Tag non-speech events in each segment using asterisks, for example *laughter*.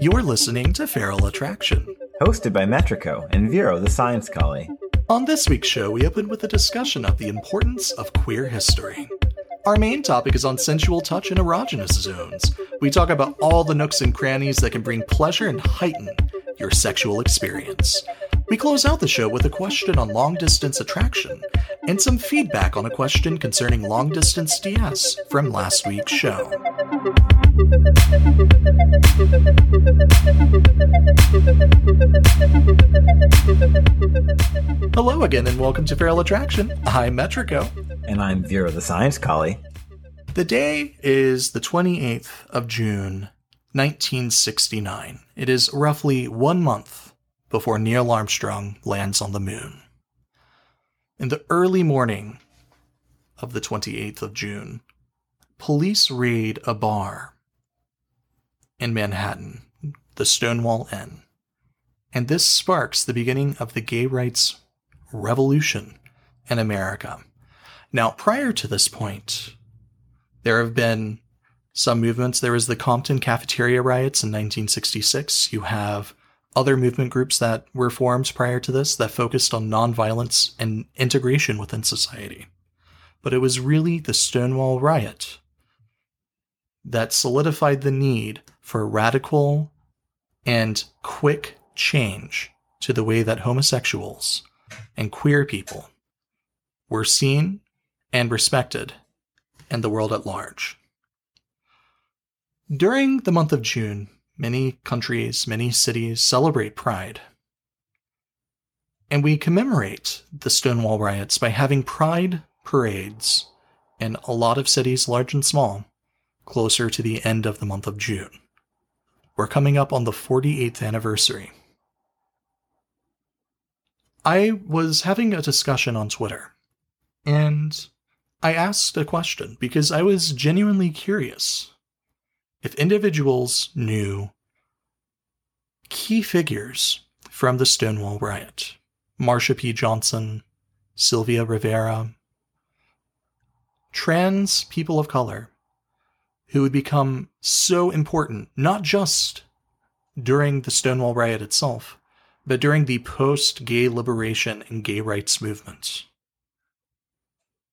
You're listening to Feral Attraction. Hosted by Metrico and Vero the Science Collie. On this week's show, we open with a discussion of the importance of queer history. Our main topic is on sensual touch and erogenous zones. We talk about all the nooks and crannies that can bring pleasure and heighten your sexual experience. We close out the show with a question on long distance attraction and some feedback on a question concerning long distance DS from last week's show. Hello again, and welcome to Feral Attraction. I'm Metrico. And I'm Vero the Science Collie. The day is the 28th of June, 1969. It is roughly one month before Neil Armstrong lands on the moon. In the early morning of the 28th of June, police raid a bar in Manhattan, the Stonewall Inn. And this sparks the beginning of the gay rights revolution in America. Now, prior to this point, there have been some movements. There was the Compton cafeteria riots in 1966. You have other movement groups that were formed prior to this that focused on nonviolence and integration within society. But it was really the Stonewall riot that solidified the need for radical and quick change to the way that homosexuals and queer people were seen and respected in the world at large. During the month of June, many countries, many cities celebrate Pride. And we commemorate the Stonewall riots by having Pride parades in a lot of cities, large and small, closer to the end of the month of June. We're coming up on the 48th anniversary. I was having a discussion on Twitter, and I asked a question because I was genuinely curious if individuals knew key figures from the Stonewall riot Marsha P. Johnson, Sylvia Rivera, trans people of color who would become so important, not just during the Stonewall riot itself, but during the post gay liberation and gay rights movements.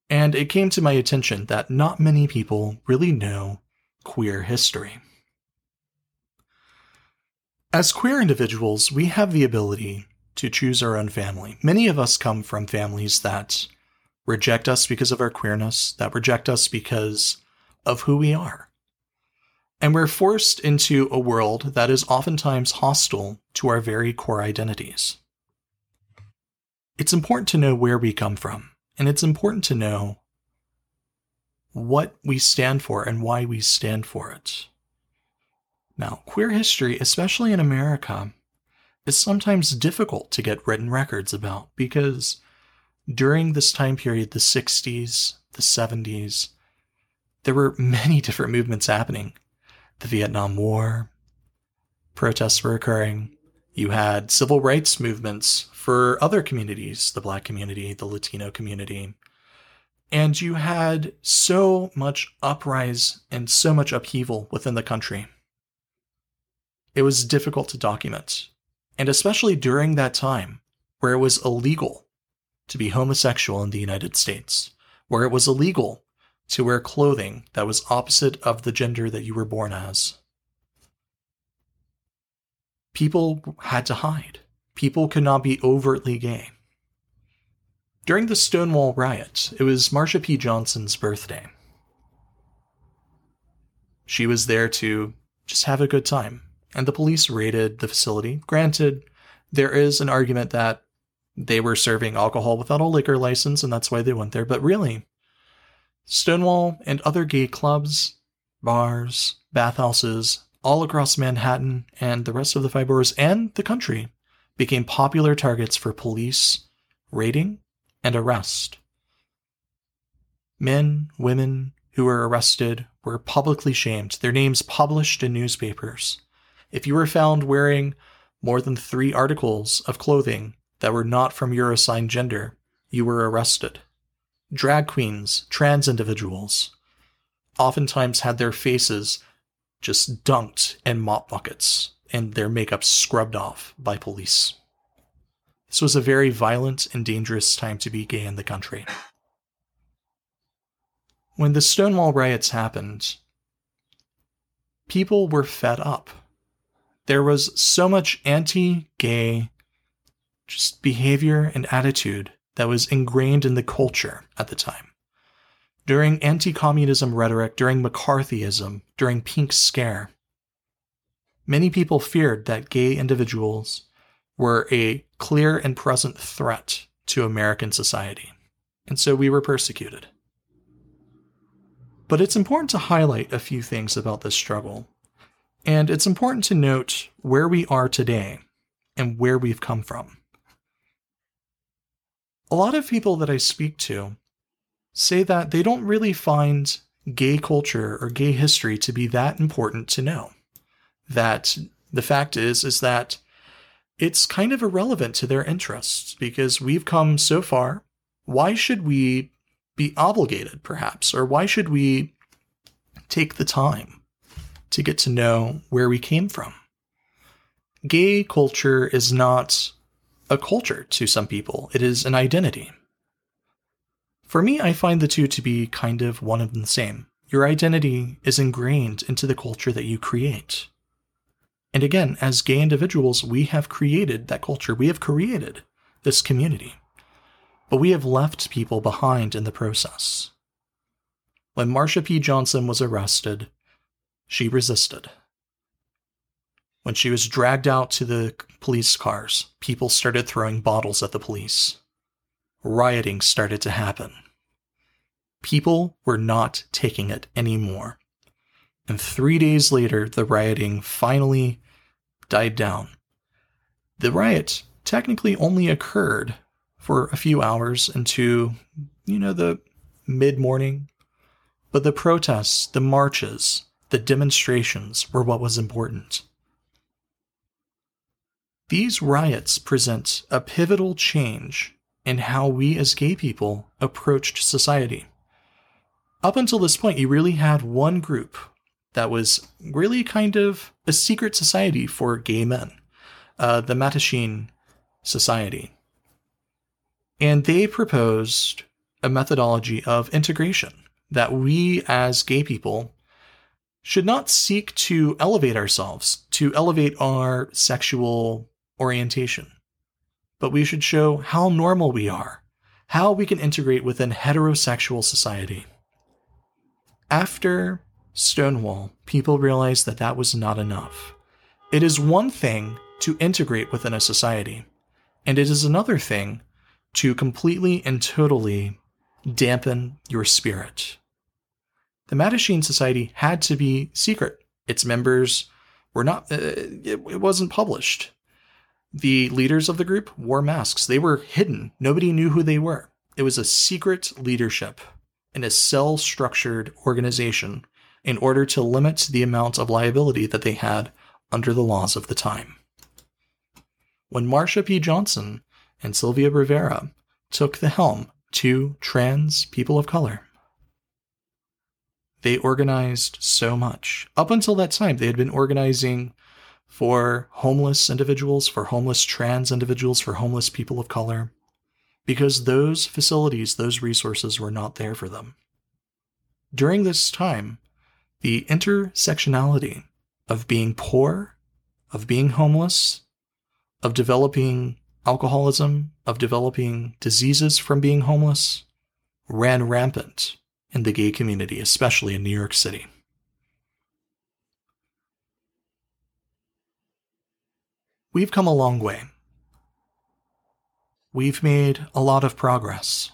And it came to my attention that not many people really know queer history. As queer individuals, we have the ability to choose our own family. Many of us come from families that reject us because of our queerness, that reject us because of who we are. And we're forced into a world that is oftentimes hostile to our very core identities. It's important to know where we come from, and it's important to know what we stand for and why we stand for it. Now, queer history, especially in America, is sometimes difficult to get written records about because during this time period, the 60s, the 70s, there were many different movements happening. The Vietnam War, protests were occurring. You had civil rights movements for other communities, the black community, the Latino community. And you had so much uprise and so much upheaval within the country. It was difficult to document. And especially during that time, where it was illegal to be homosexual in the United States, where it was illegal to wear clothing that was opposite of the gender that you were born as. People had to hide. People could not be overtly gay. During the Stonewall riot, it was Marsha P. Johnson's birthday. She was there to just have a good time, and the police raided the facility. Granted, there is an argument that they were serving alcohol without a liquor license, and that's why they went there, but really, Stonewall and other gay clubs, bars, bathhouses all across Manhattan and the rest of the five boroughs and the country became popular targets for police raiding and arrest. Men, women who were arrested were publicly shamed, their names published in newspapers. If you were found wearing more than three articles of clothing that were not from your assigned gender, you were arrested. Drag queens, trans individuals, oftentimes had their faces just dunked in mop buckets and their makeup scrubbed off by police. This was a very violent and dangerous time to be gay in the country. When the Stonewall riots happened, people were fed up. There was so much anti gay just behavior and attitude that was ingrained in the culture at the time. During anti communism rhetoric, during McCarthyism, during Pink Scare, many people feared that gay individuals were a clear and present threat to American society. And so we were persecuted. But it's important to highlight a few things about this struggle. And it's important to note where we are today and where we've come from. A lot of people that I speak to say that they don't really find gay culture or gay history to be that important to know. That the fact is is that it's kind of irrelevant to their interests because we've come so far. Why should we be obligated, perhaps, or why should we take the time to get to know where we came from? Gay culture is not a culture to some people, it is an identity. For me, I find the two to be kind of one and the same. Your identity is ingrained into the culture that you create. And again, as gay individuals, we have created that culture. We have created this community. But we have left people behind in the process. When Marsha P. Johnson was arrested, she resisted. When she was dragged out to the police cars, people started throwing bottles at the police. Rioting started to happen. People were not taking it anymore. And three days later, the rioting finally died down. The riot technically only occurred for a few hours into, you know, the mid morning, but the protests, the marches, the demonstrations were what was important. These riots present a pivotal change in how we as gay people approached society. Up until this point, you really had one group that was really kind of a secret society for gay men, uh, the Mattachine Society. And they proposed a methodology of integration that we as gay people should not seek to elevate ourselves, to elevate our sexual orientation, but we should show how normal we are, how we can integrate within heterosexual society. After Stonewall, people realized that that was not enough. It is one thing to integrate within a society, and it is another thing to completely and totally dampen your spirit. The Mattachine Society had to be secret. Its members were not, uh, it, it wasn't published. The leaders of the group wore masks. They were hidden. Nobody knew who they were. It was a secret leadership in a cell structured organization in order to limit the amount of liability that they had under the laws of the time. When Marsha P. Johnson and Sylvia Rivera took the helm, two trans people of color, they organized so much. Up until that time, they had been organizing for homeless individuals, for homeless trans individuals, for homeless people of color, because those facilities, those resources were not there for them. During this time, the intersectionality of being poor, of being homeless, of developing alcoholism, of developing diseases from being homeless, ran rampant in the gay community, especially in New York City. We've come a long way. We've made a lot of progress.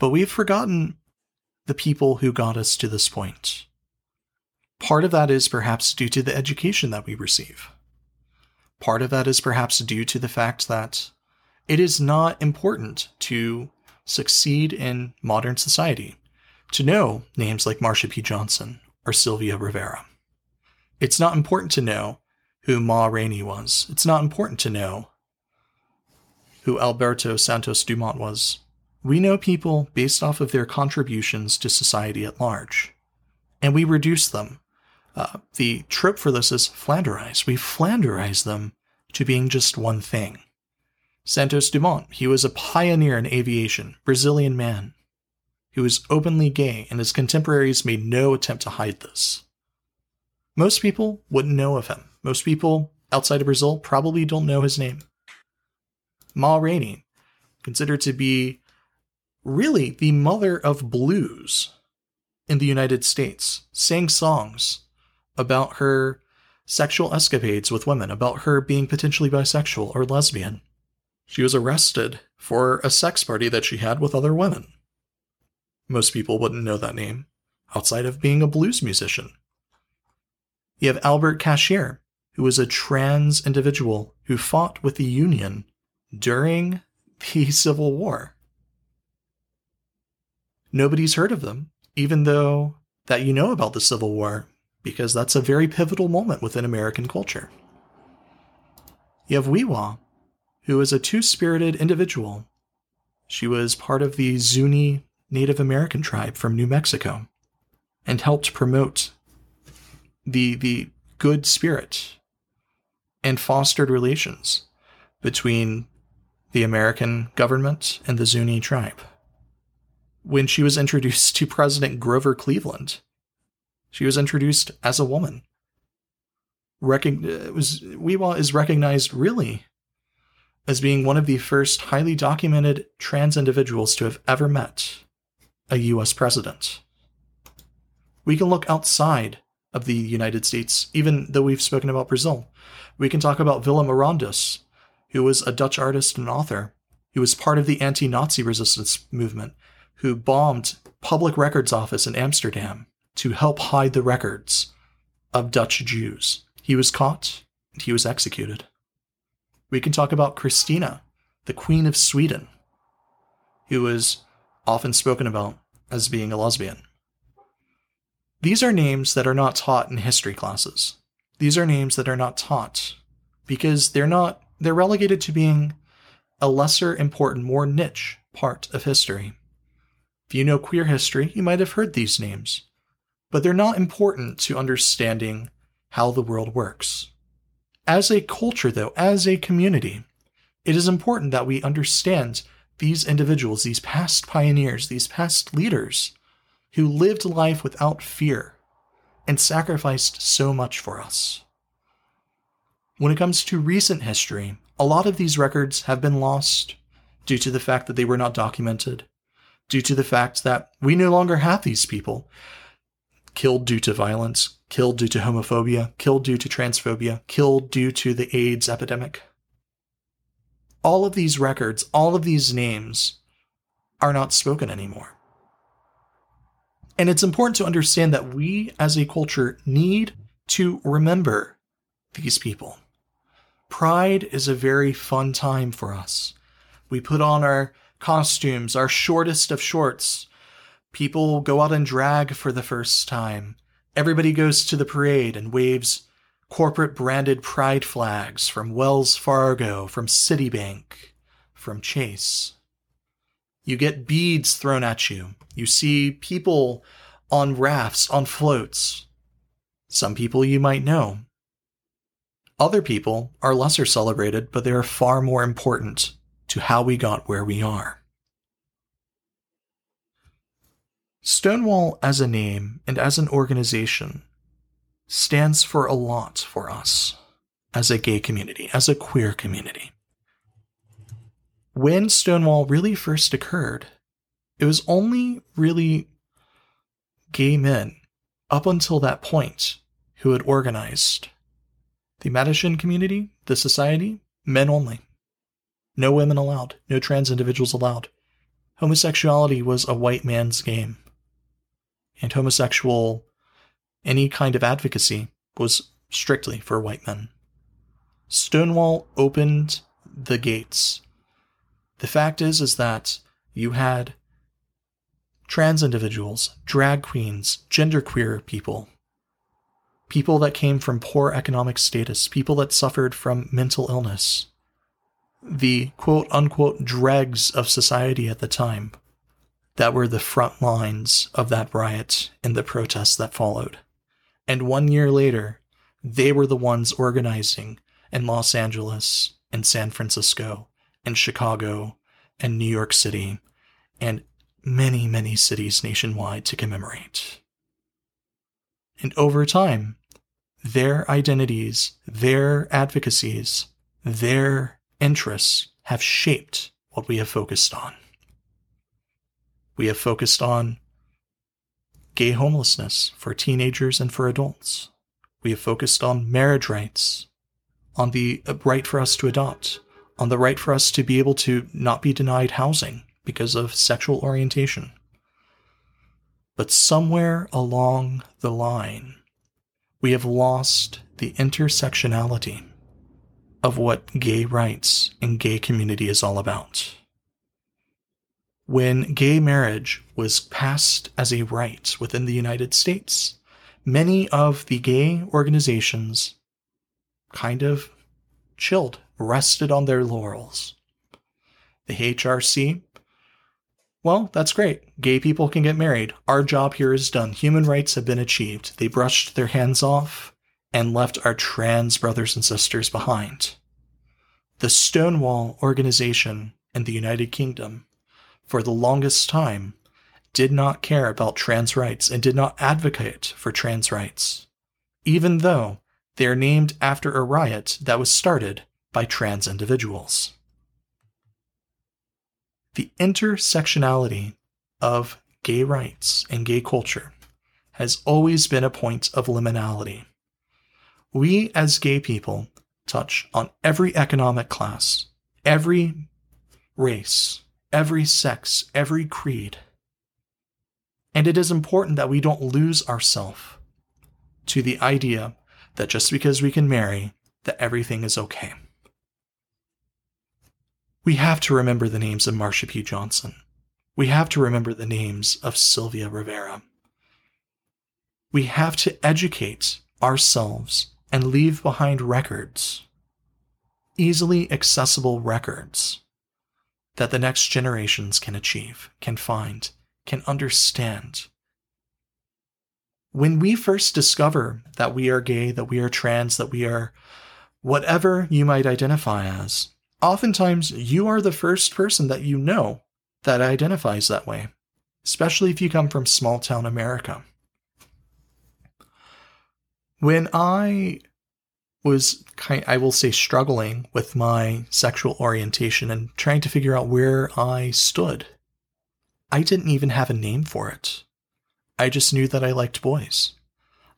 But we've forgotten the people who got us to this point. Part of that is perhaps due to the education that we receive. Part of that is perhaps due to the fact that it is not important to succeed in modern society to know names like Marsha P. Johnson or Sylvia Rivera. It's not important to know who Ma Rainey was. It's not important to know who Alberto Santos Dumont was. We know people based off of their contributions to society at large. and we reduce them. Uh, the trope for this is Flanderize. We Flanderize them to being just one thing. Santos Dumont, he was a pioneer in aviation, Brazilian man. He was openly gay, and his contemporaries made no attempt to hide this. Most people wouldn't know of him. Most people outside of Brazil probably don't know his name. Ma Rainey, considered to be really the mother of blues in the United States, sang songs about her sexual escapades with women, about her being potentially bisexual or lesbian. She was arrested for a sex party that she had with other women. Most people wouldn't know that name outside of being a blues musician. You have Albert Cashier, who was a trans individual who fought with the Union during the *laughs* Civil War. Nobody's heard of them, even though that you know about the Civil War, because that's a very pivotal moment within American culture. You have We'wha, who is a two spirited individual. She was part of the Zuni Native American tribe from New Mexico and helped promote the, the good spirit and fostered relations between the American government and the Zuni tribe. When she was introduced to President Grover Cleveland, she was introduced as a woman. Recogn- uh, was, We'wha is recognized really as being one of the first highly documented trans individuals to have ever met a US president. We can look outside of the United States, even though we've spoken about Brazil. We can talk about Willem Arondeus, who was a Dutch artist and author. He was part of the anti Nazi resistance movement, who bombed public records office in Amsterdam to help hide the records of Dutch Jews. He was caught, and he was executed. We can talk about Christina, the Queen of Sweden, who was often spoken about as being a lesbian. These are names that are not taught in history classes. These are names that are not taught because they're not they're relegated to being a lesser important, more niche part of history. If you know queer history, you might have heard these names, but they're not important to understanding how the world works. As a culture, though, as a community, it is important that we understand these individuals, these past pioneers, these past leaders who lived life without fear and sacrificed so much for us. When it comes to recent history, a lot of these records have been lost due to the fact that they were not documented, due to the fact that we no longer have these people killed due to violence, killed due to homophobia, killed due to transphobia, killed due to the AIDS epidemic. All of these records, all of these names are not spoken anymore. And it's important to understand that we as a culture need to remember these people. Pride is a very fun time for us. We put on our costumes, our shortest of shorts, People go out and drag for the first time. Everybody goes to the parade and waves corporate branded pride flags from Wells Fargo, from Citibank, from Chase. You get beads thrown at you. You see people on rafts, on floats. Some people you might know. Other people are lesser celebrated, but they are far more important to how we got where we are. Stonewall as a name and as an organization stands for a lot for us as a gay community, as a queer community. When Stonewall really first occurred, it was only really gay men up until that point who had organized. The Mattachine community, the society, men only. No women allowed, no trans individuals allowed. Homosexuality was a white man's game and homosexual, any kind of advocacy was strictly for white men. Stonewall opened the gates. The fact is, is that you had trans individuals, drag queens, genderqueer people, people that came from poor economic status, people that suffered from mental illness, the quote unquote dregs of society at the time that were the front lines of that riot and the protests that followed. And one year later, they were the ones organizing in Los Angeles and San Francisco and Chicago and New York City and many, many cities nationwide to commemorate. And over time, their identities, their advocacies, their interests have shaped what we have focused on. We have focused on gay homelessness for teenagers and for adults. We have focused on marriage rights, on the right for us to adopt, on the right for us to be able to not be denied housing because of sexual orientation. But somewhere along the line, we have lost the intersectionality of what gay rights and gay community is all about. When gay marriage was passed as a right within the United States, many of the gay organizations kind of chilled, rested on their laurels. The HRC, well, that's great. Gay people can get married. Our job here is done. Human rights have been achieved. They brushed their hands off and left our trans brothers and sisters behind. The Stonewall organization in the United Kingdom for the longest time, did not care about trans rights and did not advocate for trans rights, even though they are named after a riot that was started by trans individuals. The intersectionality of gay rights and gay culture has always been a point of liminality. We, as gay people, touch on every economic class, every race, every sex, every creed. And it is important that we don't lose ourselves to the idea that just because we can marry, that everything is okay. We have to remember the names of Marsha P. Johnson. We have to remember the names of Sylvia Rivera. We have to educate ourselves and leave behind records, easily accessible records that the next generations can achieve, can find, can understand. When we first discover that we are gay, that we are trans, that we are whatever you might identify as, oftentimes you are the first person that you know that identifies that way, especially if you come from small town America. When I was kind I will say struggling with my sexual orientation and trying to figure out where I stood. I didn't even have a name for it. I just knew that I liked boys.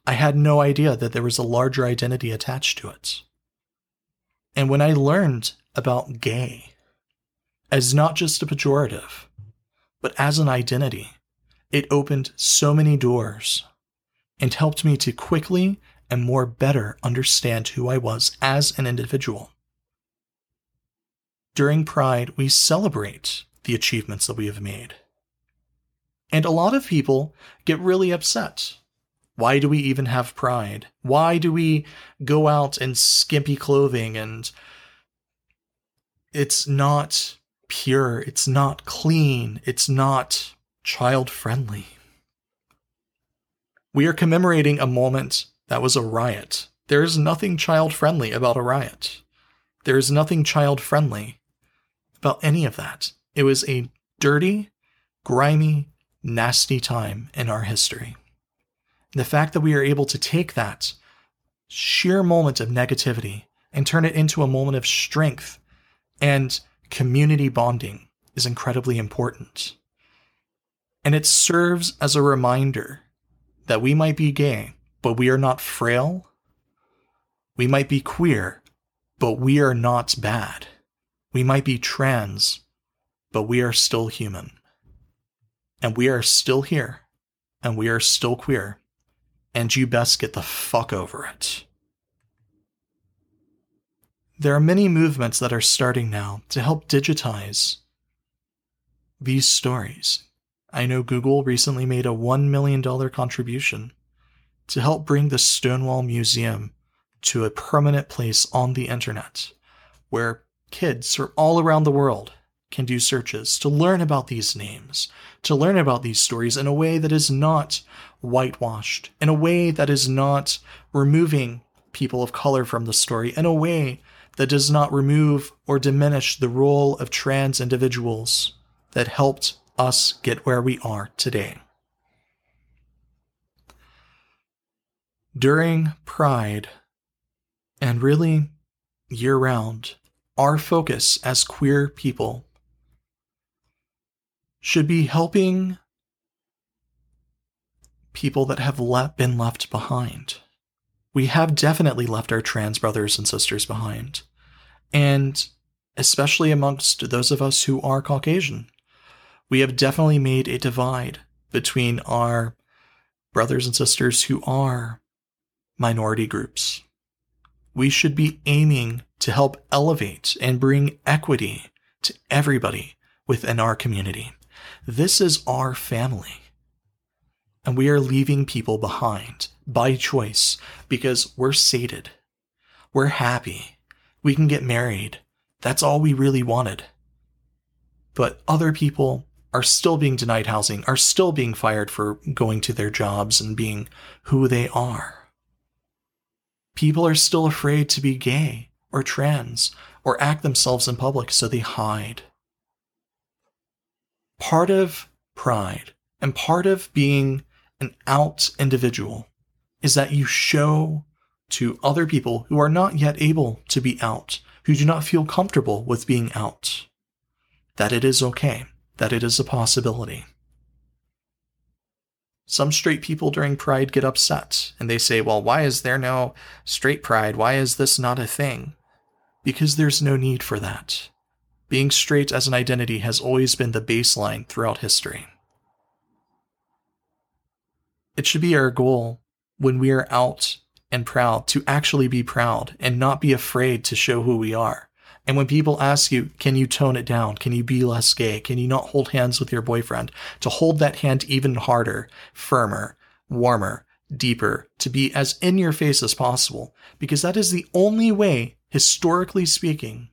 I had no idea that there was a larger identity attached to it. And when I learned about gay as not just a pejorative, but as an identity, it opened so many doors and helped me to quickly and more better understand who I was as an individual. During Pride, we celebrate the achievements that we have made. And a lot of people get really upset. Why do we even have pride? Why do we go out in skimpy clothing and it's not pure, it's not clean, it's not child friendly? We are commemorating a moment that was a riot. There is nothing child friendly about a riot. There is nothing child friendly about any of that. It was a dirty, grimy, nasty time in our history. The fact that we are able to take that sheer moment of negativity and turn it into a moment of strength and community bonding is incredibly important. And it serves as a reminder that we might be gay, but we are not frail. We might be queer, but we are not bad. We might be trans, but we are still human. And we are still here, and we are still queer. And you best get the fuck over it. There are many movements that are starting now to help digitize these stories. I know Google recently made a $1 million contribution to help bring the Stonewall Museum to a permanent place on the internet where kids from all around the world can do searches to learn about these names, to learn about these stories in a way that is not whitewashed, in a way that is not removing people of color from the story, in a way that does not remove or diminish the role of trans individuals that helped us get where we are today. During Pride, and really year round, our focus as queer people should be helping people that have le- been left behind. We have definitely left our trans brothers and sisters behind. And especially amongst those of us who are Caucasian, we have definitely made a divide between our brothers and sisters who are minority groups. We should be aiming to help elevate and bring equity to everybody within our community. This is our family. And we are leaving people behind by choice because we're sated. We're happy. We can get married. That's all we really wanted. But other people are still being denied housing, are still being fired for going to their jobs and being who they are. People are still afraid to be gay or trans or act themselves in public, so they hide. Part of pride and part of being an out individual is that you show to other people who are not yet able to be out, who do not feel comfortable with being out, that it is okay, that it is a possibility. Some straight people during Pride get upset and they say, well, why is there no straight Pride? Why is this not a thing? Because there's no need for that. Being straight as an identity has always been the baseline throughout history. It should be our goal when we are out and proud to actually be proud and not be afraid to show who we are. And when people ask you, can you tone it down? Can you be less gay? Can you not hold hands with your boyfriend? To hold that hand even harder, firmer, warmer, deeper, to be as in your face as possible, because that is the only way, historically speaking,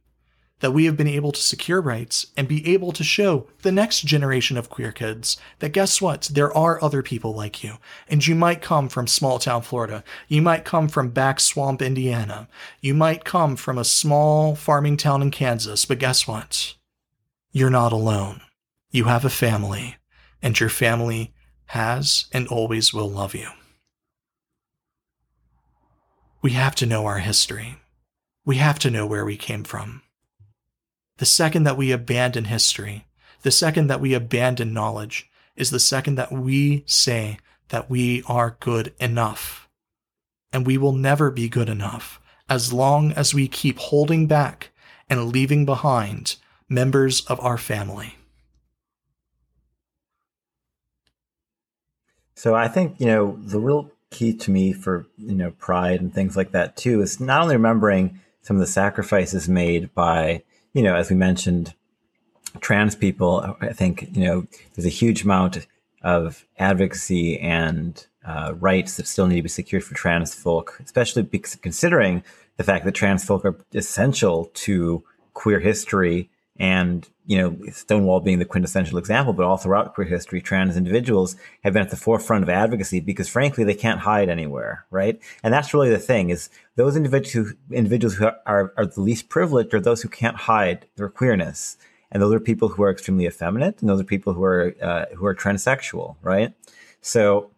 that we have been able to secure rights and be able to show the next generation of queer kids that guess what? There are other people like you. And you might come from small town Florida. You might come from back swamp Indiana. You might come from a small farming town in Kansas. But guess what? You're not alone. You have a family, and your family has and always will love you. We have to know our history. We have to know where we came from. The second that we abandon history, the second that we abandon knowledge, is the second that we say that we are good enough. And we will never be good enough as long as we keep holding back and leaving behind members of our family. So I think, you know, the real key to me for, you know, pride and things like that too is not only remembering some of the sacrifices made by you know, as we mentioned, trans people, I think, you know, there's a huge amount of advocacy and uh, rights that still need to be secured for trans folk, especially because considering the fact that trans folk are essential to queer history and you know stonewall being the quintessential example but all throughout queer history trans individuals have been at the forefront of advocacy because frankly they can't hide anywhere right? And that's really the thing is those individuals who, individuals who are, are the least privileged are those who can't hide their queerness. And those are people who are extremely effeminate and those are people who are uh, who are transsexual right? So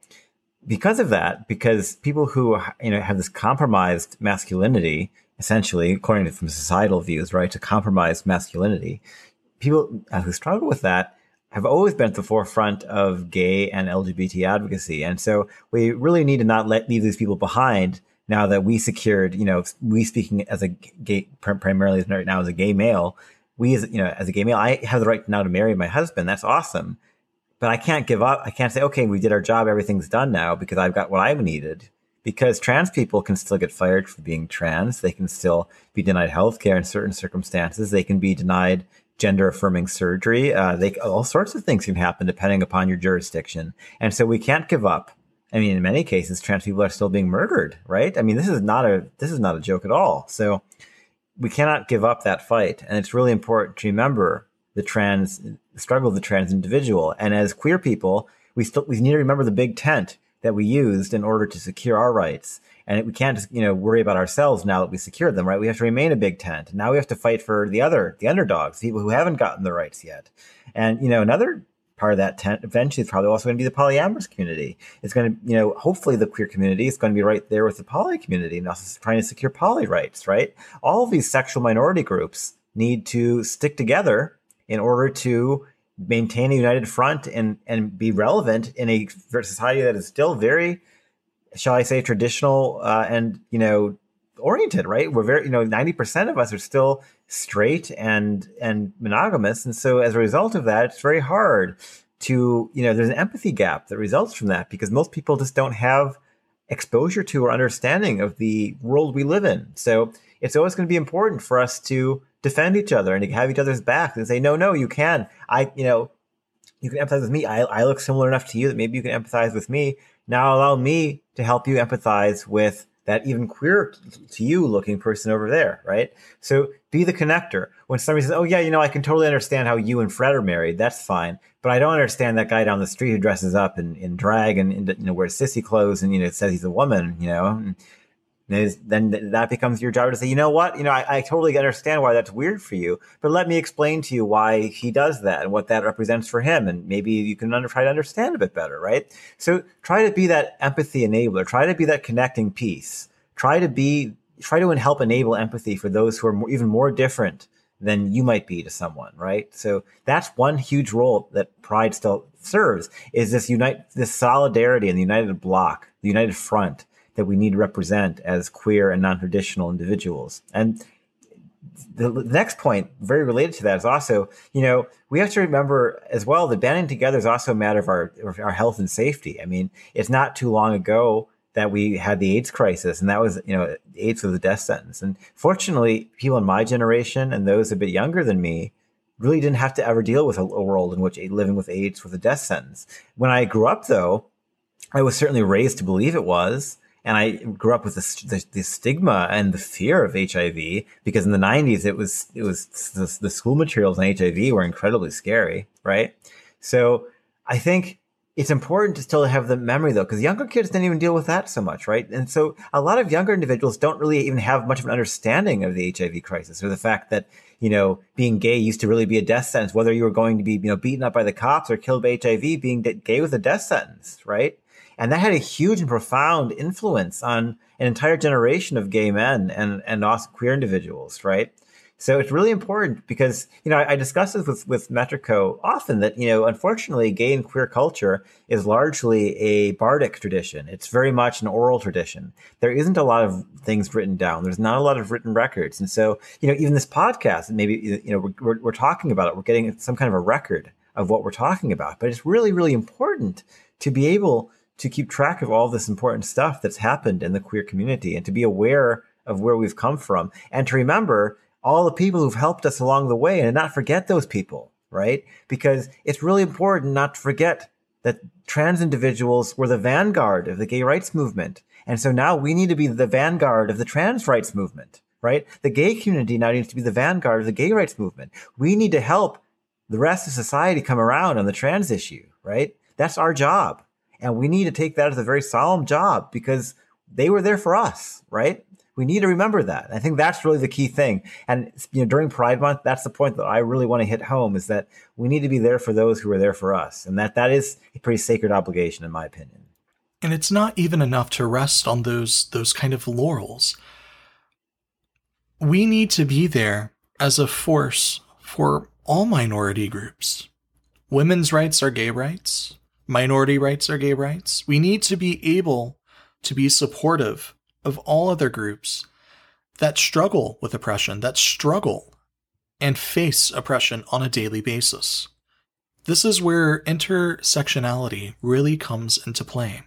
because of that because people who you know have this compromised masculinity essentially, according to from societal views, right, to compromise masculinity. People who struggle with that have always been at the forefront of gay and LGBT advocacy. And so we really need to not let leave these people behind now that we secured, you know, we speaking as a gay, primarily right now as a gay male, we as, you know, as a gay male, I have the right now to marry my husband. That's awesome. But I can't give up. I can't say, okay, we did our job. Everything's done now because I've got what I've needed because trans people can still get fired for being trans. They can still be denied healthcare in certain circumstances. They can be denied gender affirming surgery. Uh, they all sorts of things can happen depending upon your jurisdiction. And so we can't give up. I mean, in many cases, trans people are still being murdered, right? I mean, this is not a this is not a joke at all. So we cannot give up that fight, and it's really important to remember the trans struggle of the trans individual. And as queer people, we still we need to remember the big tent that we used in order to secure our rights. And we can't just, you know, worry about ourselves now that we secured them, right? We have to remain a big tent. Now we have to fight for the other, the underdogs, people who haven't gotten the rights yet. And, you know, another part of that tent eventually is probably also going to be the polyamorous community. It's going to, you know, hopefully the queer community is going to be right there with the poly community and also trying to secure poly rights, right? All of these sexual minority groups need to stick together in order to maintain a united front and and be relevant in a society that is still very shall i say traditional uh, and you know oriented right? We're very you know 90% of us are still straight and and monogamous. And so as a result of that it's very hard to you know there's an empathy gap that results from that because most people just don't have exposure to or understanding of the world we live in. So it's always going to be important for us to defend each other and have each other's back and say, no, no, you can. I, you know, you can empathize with me. I, I look similar enough to you that maybe you can empathize with me. Now allow me to help you empathize with that even queer to you looking person over there, right? So be the connector. When somebody says, "Oh yeah, you know, I can totally understand how you and Fred are married," that's fine, but I don't understand that guy down the street who dresses up in, in drag and, and you know wears sissy clothes and you know says he's a woman, you know then that becomes your job to say, you know what, you know, I, I, totally understand why that's weird for you, but let me explain to you why he does that and what that represents for him, and maybe you can under, try to understand a bit better, right? So try to be that empathy enabler, try to be that connecting piece, try to be, try to help enable empathy for those who are more, even more different than you might be to someone, right? So that's one huge role that Pride still serves is this unite, this solidarity and the united block, the united front that we need to represent as queer and non-traditional individuals. And the, next point, very related to that, is also, you know, we have to remember as well that banding together is also a matter of our of our health and safety. I mean, it's not too long ago that we had the AIDS crisis, and that was, you know, AIDS was a death sentence. And fortunately, people in my generation and those a bit younger than me really didn't have to ever deal with a, a world in which living with AIDS was a death sentence. When I grew up, though, I was certainly raised to believe it was and I grew up with the, the, the, stigma and the fear of HIV because in the 90s it was it was the, the, school materials on HIV were incredibly scary, right? So I think it's important to still have the memory though, because younger kids didn't even deal with that so much, right? And so a lot of younger individuals don't really even have much of an understanding of the HIV crisis or the fact that you know being gay used to really be a death sentence, whether you were going to be you know beaten up by the cops or killed by HIV. Being gay was a death sentence, right? And that had a huge and profound influence on an entire generation of gay men and and also queer individuals, right? So it's really important because you know I, I discuss this with with Metrico often that you know unfortunately gay and queer culture is largely a bardic tradition. It's very much an oral tradition. There isn't a lot of things written down. There's not a lot of written records, and so you know even this podcast, maybe you know we're, we're talking about it. We're getting some kind of a record of what we're talking about, but it's really really important to be able to keep track of all this important stuff that's happened in the queer community and to be aware of where we've come from and to remember all the people who've helped us along the way and not forget those people, right? Because it's really important not to forget that trans individuals were the vanguard of the gay rights movement. And so now we need to be the vanguard of the trans rights movement, right? The gay community now needs to be the vanguard of the gay rights movement. We need to help the rest of society come around on the trans issue, right? That's our job. And we need to take that as a very solemn job because they were there for us, right? We need to remember that. I think that's really the key thing. And you know, during Pride Month, that's the point that I really want to hit home is that we need to be there for those who are there for us. And that that is a pretty sacred obligation in my opinion. And it's not even enough to rest on those those kind of laurels. We need to be there as a force for all minority groups. Women's rights are gay rights minority rights are gay rights. We need to be able to be supportive of all other groups that struggle with oppression, that struggle and face oppression on a daily basis. This is where intersectionality really comes into play.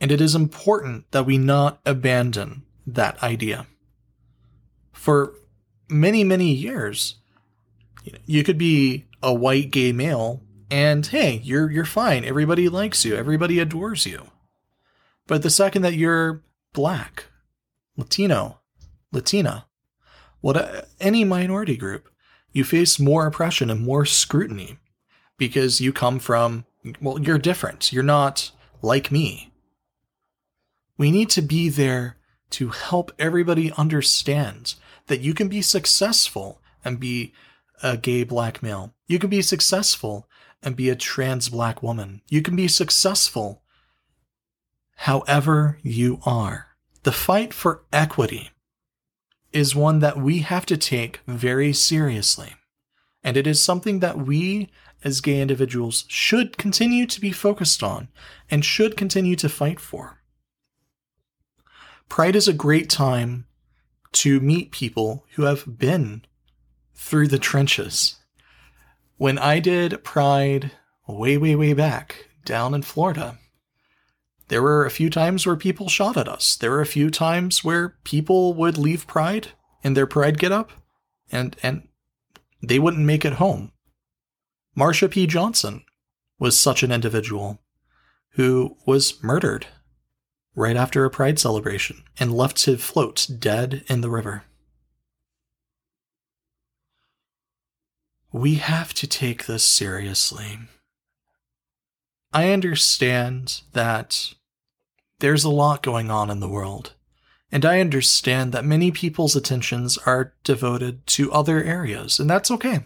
And it is important that we not abandon that idea. For many, many years, you could be a white gay male and hey, you're you're fine. Everybody likes you. Everybody adores you. But the second that you're black, Latino, Latina, what any minority group, you face more oppression and more scrutiny because you come from, well, you're different. You're not like me. We need to be there to help everybody understand that you can be successful and be a gay black male. You can be successful and be a trans black woman. You can be successful however you are. The fight for equity is one that we have to take very seriously. And it is something that we as gay individuals should continue to be focused on and should continue to fight for. Pride is a great time to meet people who have been through the trenches. When I did Pride way, way, way back down in Florida, there were a few times where people shot at us. There were a few times where people would leave Pride in their Pride get up and, and they wouldn't make it home. Marsha P. Johnson was such an individual who was murdered right after a pride celebration and left to float dead in the river. We have to take this seriously. I understand that there's a lot going on in the world, and I understand that many people's attentions are devoted to other areas, and that's okay.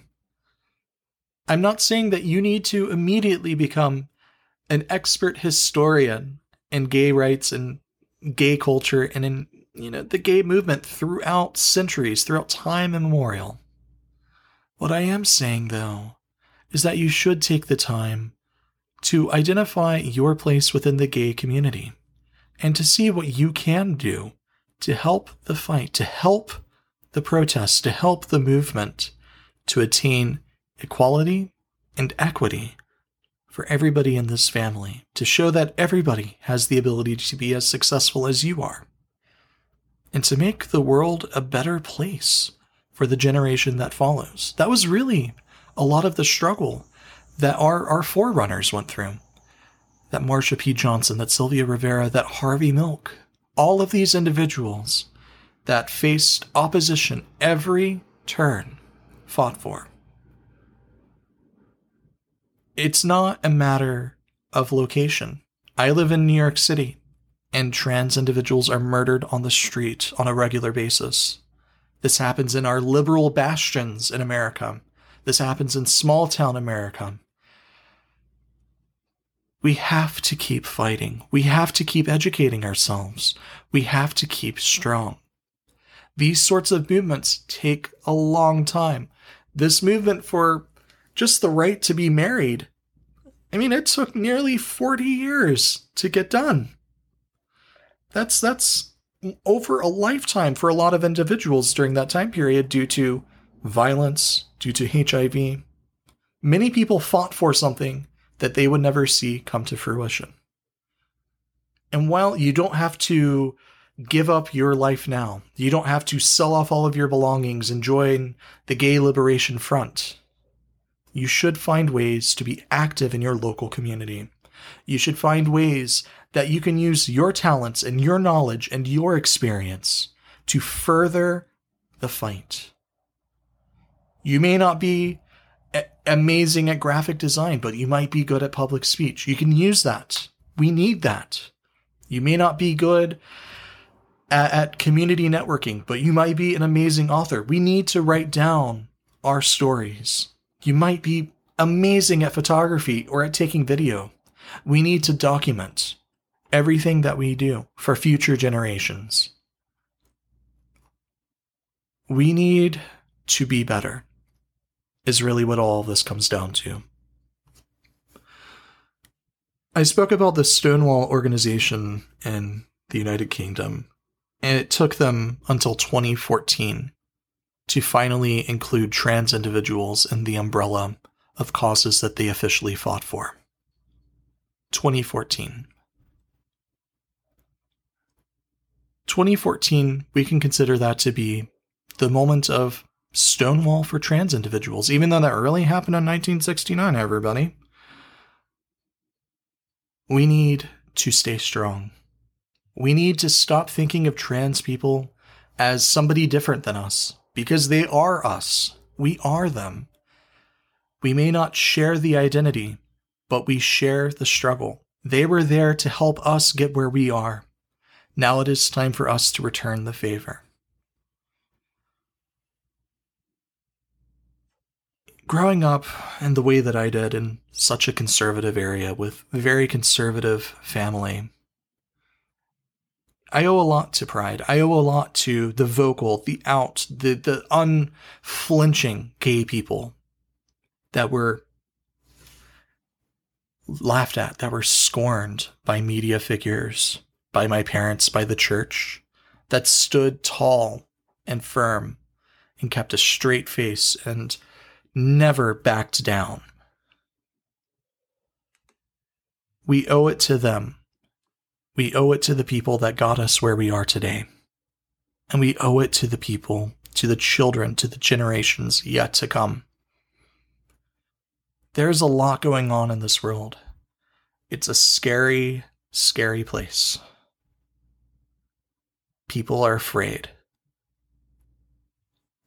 I'm not saying that you need to immediately become an expert historian in gay rights and gay culture and in you know the gay movement throughout centuries, throughout time immemorial. What I am saying though is that you should take the time to identify your place within the gay community and to see what you can do to help the fight, to help the protests, to help the movement to attain equality and equity for everybody in this family to show that everybody has the ability to be as successful as you are and to make the world a better place for the generation that follows. That was really a lot of the struggle that our, our forerunners went through. That Marsha P. Johnson, that Sylvia Rivera, that Harvey Milk, all of these individuals that faced opposition every turn fought for it's not a matter of location. I live in New York City, and trans individuals are murdered on the street on a regular basis. This happens in our liberal bastions in America. This happens in small town America. We have to keep fighting. We have to keep educating ourselves. We have to keep strong. These sorts of movements take a long time. This movement for just the right to be married. I mean, it took nearly 40 years to get done. That's that's over a lifetime for a lot of individuals during that time period due to violence, due to HIV. Many people fought for something that they would never see come to fruition. And while you don't have to give up your life now, you don't have to sell off all of your belongings and join the Gay Liberation Front you should find ways to be active in your local community. You should find ways that you can use your talents and your knowledge and your experience to further the fight. You may not be a- amazing at graphic design, but you might be good at public speech. You can use that. We need that. You may not be good at, at community networking, but you might be an amazing author. We need to write down our stories. You might be amazing at photography or at taking video. We need to document everything that we do for future generations. We need to be better, is really what all this comes down to. I spoke about the Stonewall organization in the United Kingdom, and it took them until 2014 to finally include trans individuals in the umbrella of causes that they officially fought for. 2014. 2014, we can consider that to be the moment of Stonewall for trans individuals, even though that really happened in 1969, everybody. We need to stay strong. We need to stop thinking of trans people as somebody different than us because they are us. We are them. We may not share the identity, but we share the struggle. They were there to help us get where we are. Now it is time for us to return the favor. Growing up in the way that I did in such a conservative area with a very conservative family, I owe a lot to Pride. I owe a lot to the vocal, the out, the, the unflinching gay people that were laughed at, that were scorned by media figures, by my parents, by the church, that stood tall and firm and kept a straight face and never backed down. We owe it to them. We owe it to the people that got us where we are today. And we owe it to the people, to the children, to the generations yet to come. There's a lot going on in this world. It's a scary, scary place. People are afraid.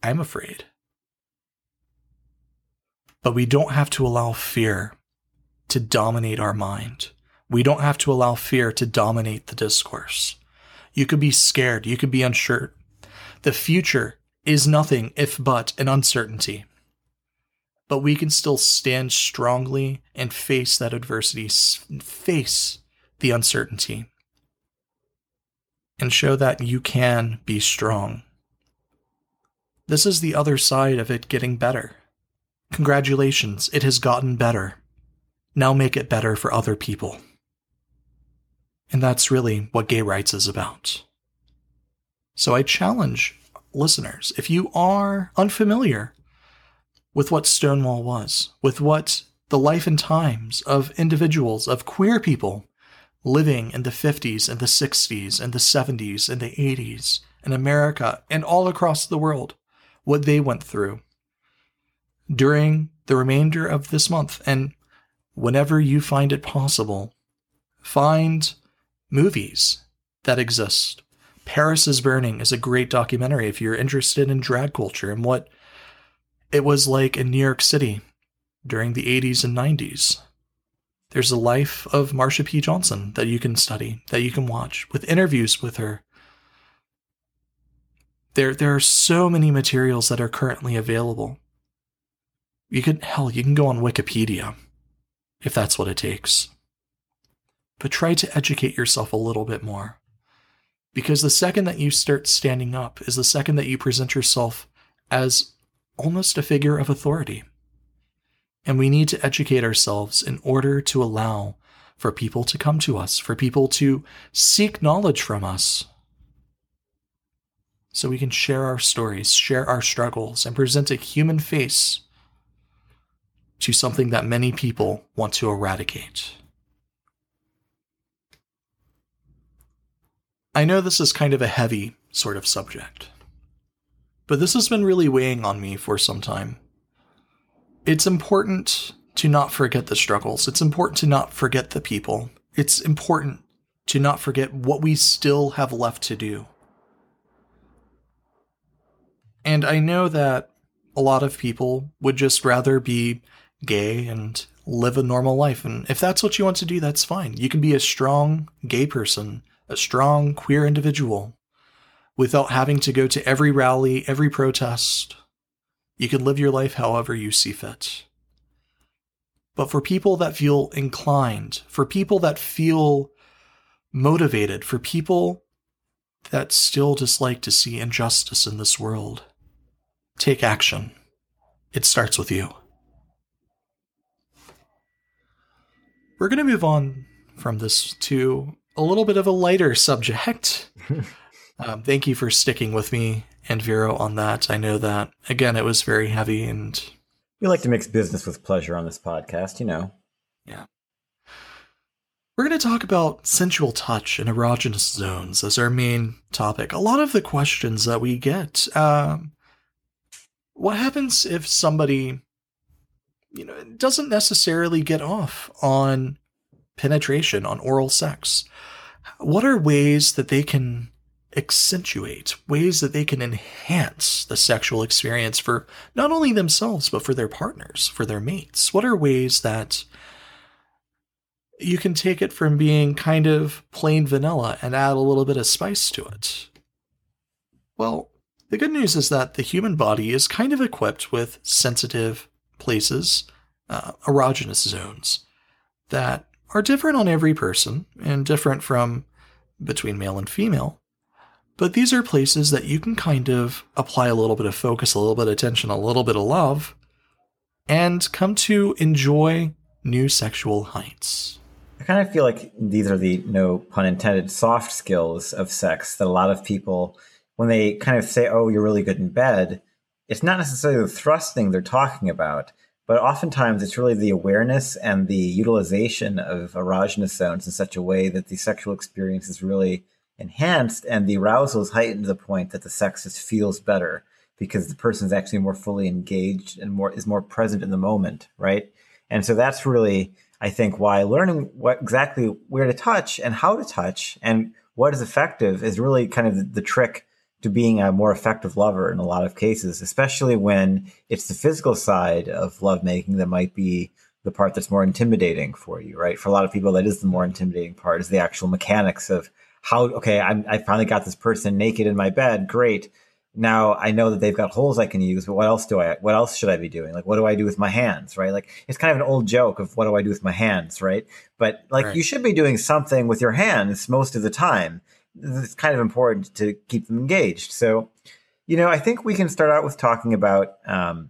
I'm afraid. But we don't have to allow fear to dominate our mind. We don't have to allow fear to dominate the discourse. You could be scared, you could be unsure. The future is nothing if but an uncertainty. But we can still stand strongly and face that adversity, face the uncertainty, and show that you can be strong. This is the other side of it getting better. Congratulations, it has gotten better. Now make it better for other people. And that's really what gay rights is about. So I challenge listeners if you are unfamiliar with what Stonewall was, with what the life and times of individuals, of queer people living in the 50s and the 60s and the 70s and the 80s in America and all across the world, what they went through during the remainder of this month. And whenever you find it possible, find movies that exist. Paris is Burning is a great documentary if you're interested in drag culture and what it was like in New York City during the 80s and 90s. There's a life of Marsha P. Johnson that you can study, that you can watch, with interviews with her. There, there are so many materials that are currently available. You can, hell, you can go on Wikipedia if that's what it takes. But try to educate yourself a little bit more. Because the second that you start standing up is the second that you present yourself as almost a figure of authority. And we need to educate ourselves in order to allow for people to come to us, for people to seek knowledge from us. So we can share our stories, share our struggles, and present a human face to something that many people want to eradicate. I know this is kind of a heavy sort of subject, but this has been really weighing on me for some time. It's important to not forget the struggles. It's important to not forget the people. It's important to not forget what we still have left to do. And I know that a lot of people would just rather be gay and live a normal life. And if that's what you want to do, that's fine. You can be a strong gay person, a strong queer individual without having to go to every rally, every protest. You can live your life however you see fit. But for people that feel inclined, for people that feel motivated, for people that still dislike to see injustice in this world, take action. It starts with you. We're going to move on from this to a little bit of a lighter subject. *laughs* um, thank you for sticking with me and Vero on that. I know that, again, it was very heavy and. We like to mix business with pleasure on this podcast, you know. Yeah. We're going to talk about sensual touch and erogenous zones as our main topic. A lot of the questions that we get um, what happens if somebody you know, doesn't necessarily get off on penetration, on oral sex. What are ways that they can accentuate, ways that they can enhance the sexual experience for not only themselves, but for their partners, for their mates? What are ways that you can take it from being kind of plain vanilla and add a little bit of spice to it? Well, the good news is that the human body is kind of equipped with sensitive places, uh, erogenous zones, that are different on every person and different from between male and female. But these are places that you can kind of apply a little bit of focus, a little bit of attention, a little bit of love, and come to enjoy new sexual heights. I kind of feel like these are the no pun intended soft skills of sex that a lot of people, when they kind of say, oh, you're really good in bed, it's not necessarily the thrusting they're talking about, but oftentimes it's really the awareness and the utilization of erogenous zones in such a way that the sexual experience is really enhanced and the arousal is heightened to the point that the sex just feels better because the person is actually more fully engaged and more is more present in the moment, right? And so that's really, I think, why learning what exactly where to touch and how to touch and what is effective is really kind of the, the trick to being a more effective lover in a lot of cases, especially when it's the physical side of lovemaking that might be the part that's more intimidating for you, right? For a lot of people, that is the more intimidating part is the actual mechanics of how, okay, I'm, I finally got this person naked in my bed. Great. Now I know that they've got holes I can use, but what else do I, what else should I be doing? Like, what do I do with my hands? Right. Like it's kind of an old joke of what do I do with my hands? Right. But like right. you should be doing something with your hands most of the time it's kind of important to keep them engaged. So, you know, I think we can start out with talking about um,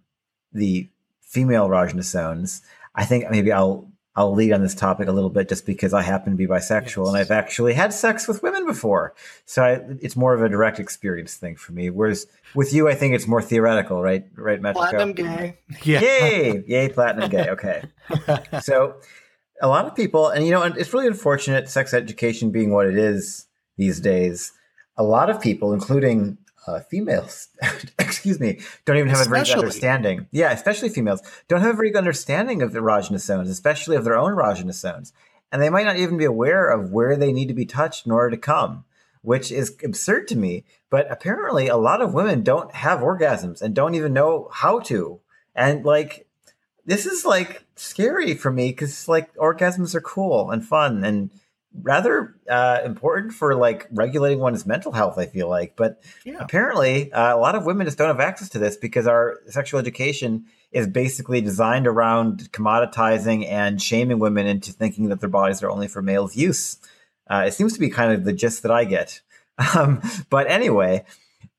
the female erogenous zones. I think maybe I'll I'll lead on this topic a little bit just because I happen to be bisexual yes. and I've actually had sex with women before. So I, it's more of a direct experience thing for me. Whereas with you, I think it's more theoretical, right? Right, Metrico? Platinum gay. *laughs* Yeah. Yay! Yay, platinum gay. Okay. *laughs* so a lot of people, and you know, it's really unfortunate sex education being what it is these days, a lot of people, including uh, females, *laughs* excuse me, don't even have especially. a very good understanding. Yeah, especially females, don't have a very good understanding of erogenous zones, especially of their own erogenous zones. And they might not even be aware of where they need to be touched in order to come, which is absurd to me. But apparently, a lot of women don't have orgasms and don't even know how to. And like, this is like scary for me because like orgasms are cool and fun and rather uh, important for like regulating one's mental health. I feel like, but yeah. apparently uh, a lot of women just don't have access to this because our sexual education is basically designed around commoditizing and shaming women into thinking that their bodies are only for males' use. Uh, it seems to be kind of the gist that I get. *laughs* Um, but anyway,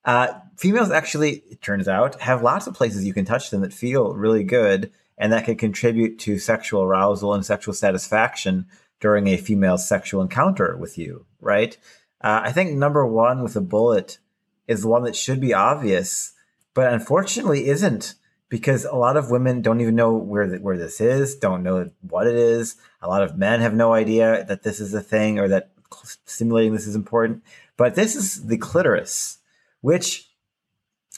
uh, females actually, it turns out, have lots of places you can touch them that feel really good and that can contribute to sexual arousal and sexual satisfaction during a female sexual encounter with you, right? Uh, I think number one with a bullet is the one that should be obvious, but unfortunately isn't because a lot of women don't even know where the, where this is, don't know what it is. A lot of men have no idea that this is a thing or that stimulating this is important. But this is the clitoris, which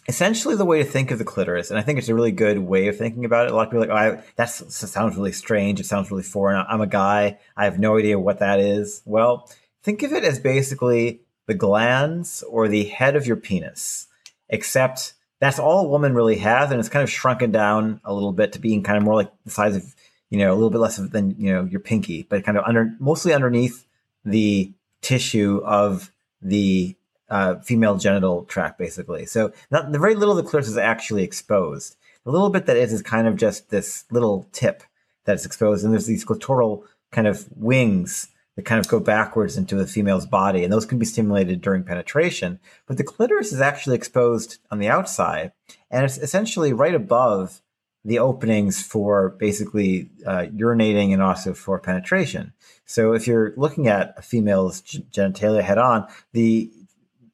essentially the way to think of the clitoris, and I think it's a really good way of thinking about it. A lot of people are like, oh, that sounds really strange. It sounds really foreign. I'm a guy. I have no idea what that is. Well, think of it as basically the glands or the head of your penis, except that's all a woman really has, and it's kind of shrunken down a little bit to being kind of more like the size of, you know, a little bit less than you know your pinky, but kind of under, mostly underneath the tissue of the uh, female genital tract, basically. So not, the very little of the clitoris is actually exposed. The little bit that is is kind of just this little tip that's exposed, and there's these clitoral kind of wings that kind of go backwards into the female's body, and those can be stimulated during penetration. But the clitoris is actually exposed on the outside, and it's essentially right above the openings for basically uh, urinating and also for penetration. So if you're looking at a female's genitalia head on, the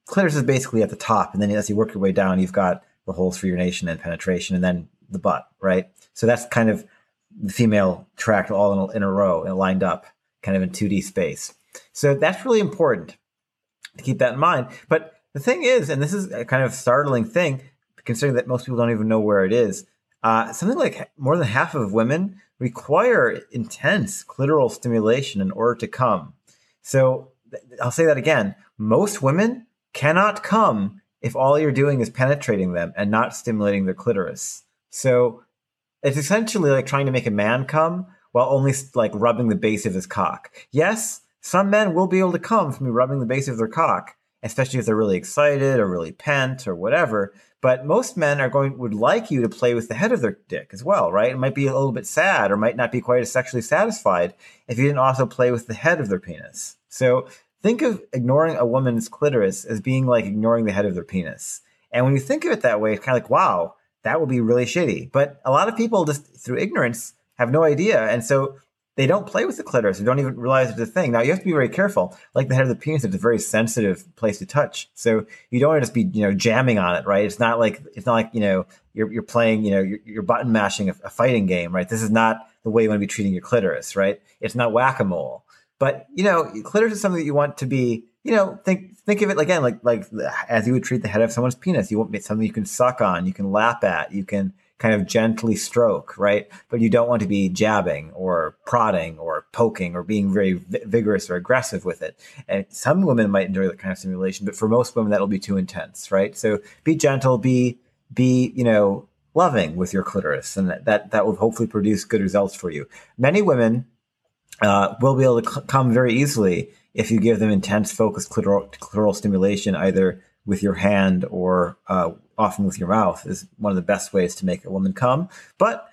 clitoris is basically at the top, and then as you work your way down, you've got the holes for urination and penetration, and then the butt, right? So that's kind of the female tract all in a, in a row and lined up, kind of in 2D space. So that's really important to keep that in mind. But the thing is, and this is a kind of startling thing, considering that most people don't even know where it is. Uh, something like more than half of women require intense clitoral stimulation in order to come. So I'll say that again. Most women cannot come if all you're doing is penetrating them and not stimulating their clitoris. So it's essentially like trying to make a man come while only like rubbing the base of his cock. Yes, some men will be able to come from rubbing the base of their cock, especially if they're really excited or really pent or whatever. But most men are going would like you to play with the head of their dick as well, right? It might be a little bit sad or might not be quite as sexually satisfied if you didn't also play with the head of their penis. So think of ignoring a woman's clitoris as being like ignoring the head of their penis. And when you think of it that way, it's kind of like, wow, that would be really shitty. But a lot of people just through ignorance have no idea. And so they don't play with the clitoris. They don't even realize it's a thing. Now you have to be very careful. Like the head of the penis, it's a very sensitive place to touch. So you don't want to just be, you know, jamming on it, right? It's not like it's not like you know you're you're playing, you know, you're, you're button mashing a, a, fighting game, right? This is not the way you want to be treating your clitoris, right? It's not whack a mole. But you know, clitoris is something that you want to be, you know, think think of it again like like as you would treat the head of someone's penis. You want something you can suck on, you can lap at, you can kind of gently stroke, right? But you don't want to be jabbing or prodding or poking or being very v- vigorous or aggressive with it. And some women might enjoy that kind of stimulation, but for most women that'll be too intense, right? So be gentle, be be you know loving with your clitoris, and that that, that will hopefully produce good results for you. Many women uh, will be able to come very easily if you give them intense, focused clitoral, clitoral stimulation, either with your hand or uh, often with your mouth is one of the best ways to make a woman come. But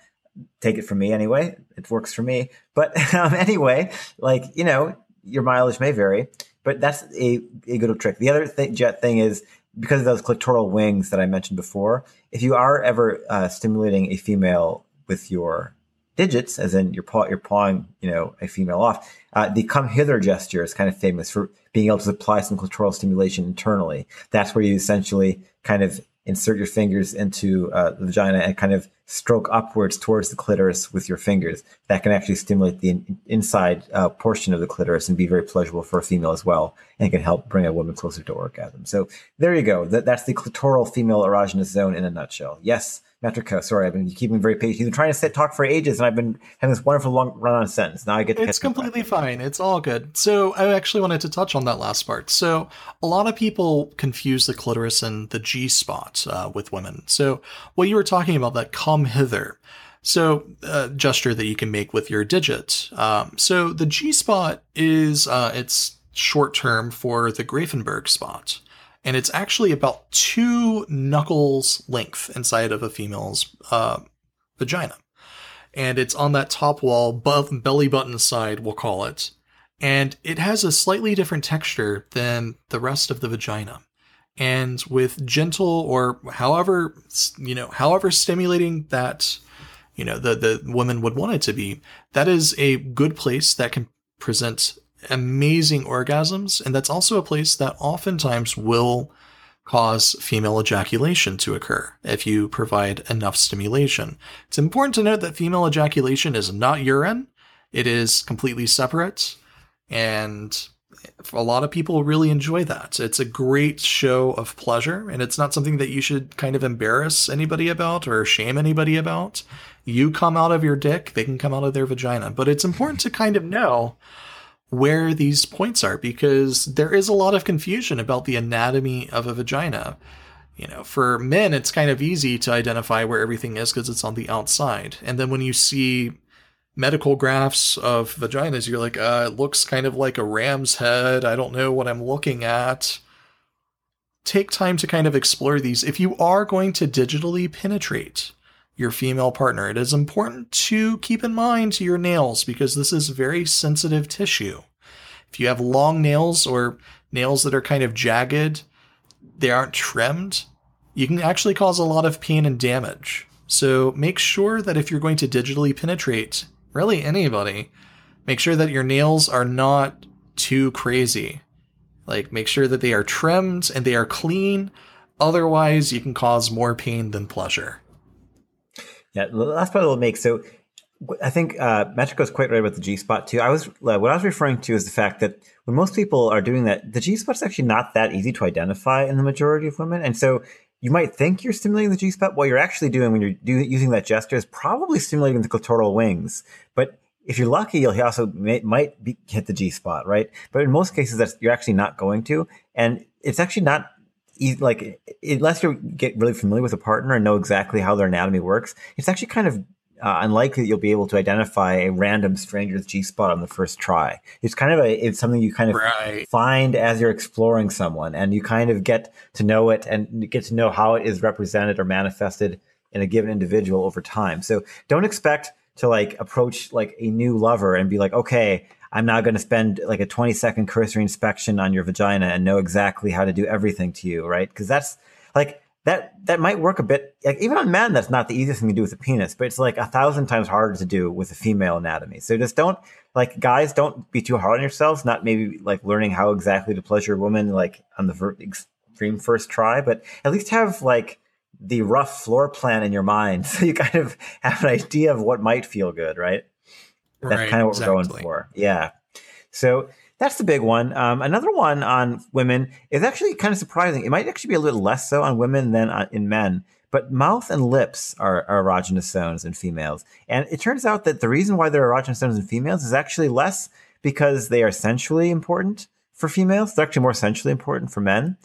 take it from me anyway. It works for me. But *laughs* um, anyway, like, you know, your mileage may vary, but that's a, a good trick. The other thing, jet thing is because of those clitoral wings that I mentioned before, if you are ever uh, stimulating a female with your digits, as in you're, paw, you're pawing, you know, a female off, uh, the come hither gesture is kind of famous for being able to apply some clitoral stimulation internally. That's where you essentially kind of insert your fingers into uh, the vagina and kind of stroke upwards towards the clitoris with your fingers. That can actually stimulate the in- inside uh, portion of the clitoris and be very pleasurable for a female as well, and can help bring a woman closer to orgasm. So there you go. That, that's the clitoral female erogenous zone in a nutshell. Yes, Metrico. Sorry, I've been keeping very patient. You've been trying to sit, talk for ages, and I've been having this wonderful long run on sentence. Now I get. To. It's completely fine. It's all good. So I actually wanted to touch on that last part. So a lot of people confuse the clitoris and the G spot uh, with women. So what you were talking about, that come hither. So, uh, gesture that you can make with your digit. Um, so the G spot is uh, it's short term for the Grafenberg spot and it's actually about two knuckles length inside of a female's uh, vagina. And it's on that top wall, above belly button side, we'll call it. And it has a slightly different texture than the rest of the vagina. And with gentle or however, you know, however stimulating that, you know, the, the woman would want it to be, that is a good place that can present amazing orgasms, and that's also a place that oftentimes will cause female ejaculation to occur if you provide enough stimulation. It's important to note that female ejaculation is not urine, it is completely separate, and a lot of people really enjoy that. It's a great show of pleasure, and it's not something that you should kind of embarrass anybody about or shame anybody about. You come out of your dick, they can come out of their vagina. But it's important to kind of know where these points are because there is a lot of confusion about the anatomy of a vagina. You know, for men, it's kind of easy to identify where everything is because it's on the outside. And then when you see medical graphs of vaginas, you're like, uh, it looks kind of like a ram's head. I don't know what I'm looking at. Take time to kind of explore these. If you are going to digitally penetrate, your female partner. It is important to keep in mind your nails because this is very sensitive tissue. If you have long nails or nails that are kind of jagged, they aren't trimmed, you can actually cause a lot of pain and damage. So make sure that if you're going to digitally penetrate really anybody, make sure that your nails are not too crazy. Like make sure that they are trimmed and they are clean. Otherwise, you can cause more pain than pleasure. Yeah, the last part will make so. I think uh, is quite right about the G spot too. I was what I was referring to is the fact that when most people are doing that, the G spot is actually not that easy to identify in the majority of women, and so you might think you're stimulating the G spot. What you're actually doing when you're do, using that gesture is probably stimulating the clitoral wings. But if you're lucky, you'll also may, might be, hit the G spot, right? But in most cases, that's you're actually not going to, and it's actually not like unless you get really familiar with a partner and know exactly how their anatomy works, it's actually kind of uh, unlikely that you'll be able to identify a random stranger's G spot on the first try. It's kind of a it's something you kind of right. find as you're exploring someone, and you kind of get to know it and get to know how it is represented or manifested in a given individual over time. So don't expect to like approach like a new lover and be like, okay, I'm now going to spend like a 20 second cursory inspection on your vagina and know exactly how to do everything to you, right? Because that's like that that might work a bit like even on men that's not the easiest thing to do with a penis but it's like a thousand times harder to do with a female anatomy so just don't like guys don't be too hard on yourselves not maybe like learning how exactly to pleasure a woman like on the extreme first try but at least have like the rough floor plan in your mind *laughs* so you kind of have an idea of what might feel good right that's right, kind of what exactly. we're going for. Yeah. So that's the big one. Um, another one on women is actually kind of surprising. It might actually be a little less so on women than on, in men. But mouth and lips are, are, erogenous zones in females. And it turns out that the reason why they're erogenous zones in females is actually less because they are sensually important for females. They're actually more sensually important for men.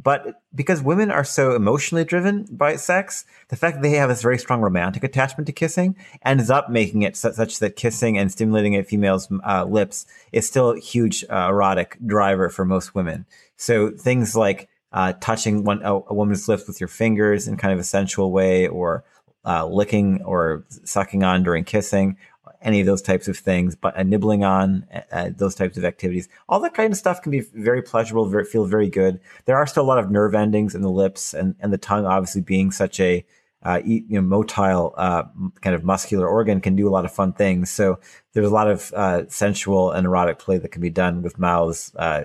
But because women are so emotionally driven by sex, the fact that they have this very strong romantic attachment to kissing ends up making it such that kissing and stimulating a female's uh, lips is still a huge uh, erotic driver for most women. So things like uh, touching one, a, a, woman's lips with your fingers in kind of a sensual way, or uh, licking or sucking on during kissing, any of those types of things, but uh, nibbling on uh, those types of activities, all that kind of stuff can be very pleasurable, very, feel very good. There are still a lot of nerve endings in the lips and, and the tongue, obviously being such a uh, you know motile uh, kind of muscular organ, can do a lot of fun things. So there's a lot of uh, sensual and erotic play that can be done with mouths uh,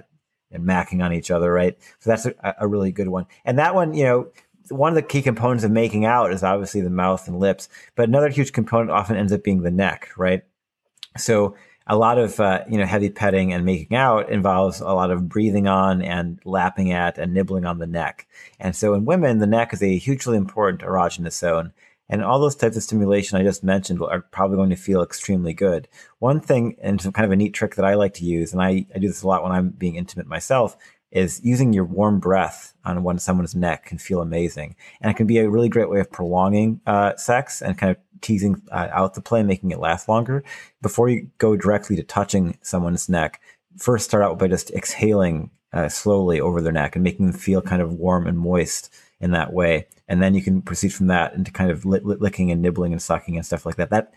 and macking on each other, right? So that's a, a really good one. And that one, you know, one of the key components of making out is obviously the mouth and lips, but another huge component often ends up being the neck, right? So a lot of uh, you know heavy petting and making out involves a lot of breathing on and lapping at and nibbling on the neck. And so in women, the neck is a hugely important erogenous zone. And all those types of stimulation I just mentioned are probably going to feel extremely good. One thing, and some kind of a neat trick that I like to use, and I, I do this a lot when I'm being intimate myself, is using your warm breath on one someone's neck can feel amazing, and it can be a really great way of prolonging uh, sex and kind of teasing uh, out the play, making it last longer. Before you go directly to touching someone's neck, first start out by just exhaling uh, slowly over their neck and making them feel kind of warm and moist in that way. And then you can proceed from that into kind of licking and nibbling and sucking and stuff like that. That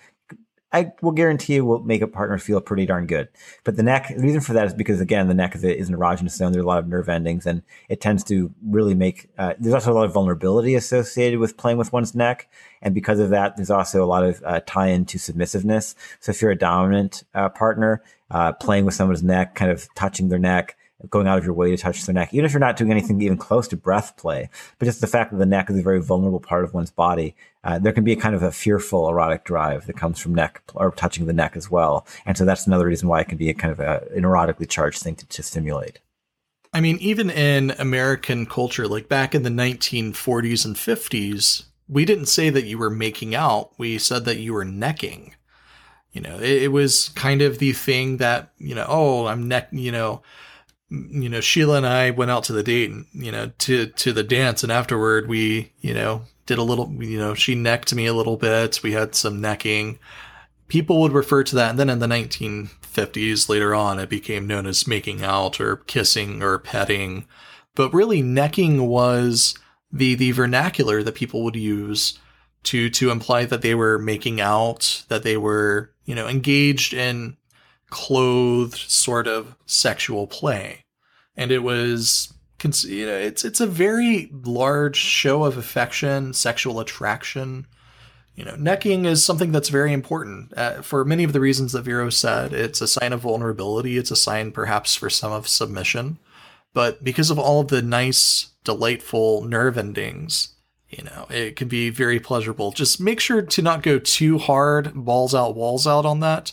I will guarantee you will make a partner feel pretty darn good. But the neck, the reason for that is because again, the neck is, a, is an erogenous zone. There's a lot of nerve endings, and it tends to really make. Uh, there's also a lot of vulnerability associated with playing with one's neck, and because of that, there's also a lot of uh, tie-in to submissiveness. So if you're a dominant uh, partner, uh, playing with someone's neck, kind of touching their neck, going out of your way to touch their neck, even if you're not doing anything even close to breath play, but just the fact that the neck is a very vulnerable part of one's body, uh, there can be a kind of a fearful erotic drive that comes from neck or touching the neck as well. And so that's another reason why it can be a kind of a, an erotically charged thing to, to stimulate. I mean, even in American culture, like back in the 1940s and 50s, we didn't say that you were making out. We said that you were necking. You know, it, it was kind of the thing that, you know, oh, I'm neck, you know, you know, Sheila and I went out to the date, and, you know, to to the dance, and afterward we, you know, did a little, you know, she necked me a little bit. We had some necking. People would refer to that, and then in the 1950s, later on, it became known as making out or kissing or petting. But really, necking was the the vernacular that people would use to to imply that they were making out, that they were, you know, engaged in clothed sort of sexual play. And it was you know, it's it's a very large show of affection, sexual attraction. You know, necking is something that's very important uh, for many of the reasons that Vero said. It's a sign of vulnerability. It's a sign, perhaps, for some of submission. But because of all of the nice, delightful nerve endings, you know, it can be very pleasurable. Just make sure to not go too hard, balls out, walls out on that.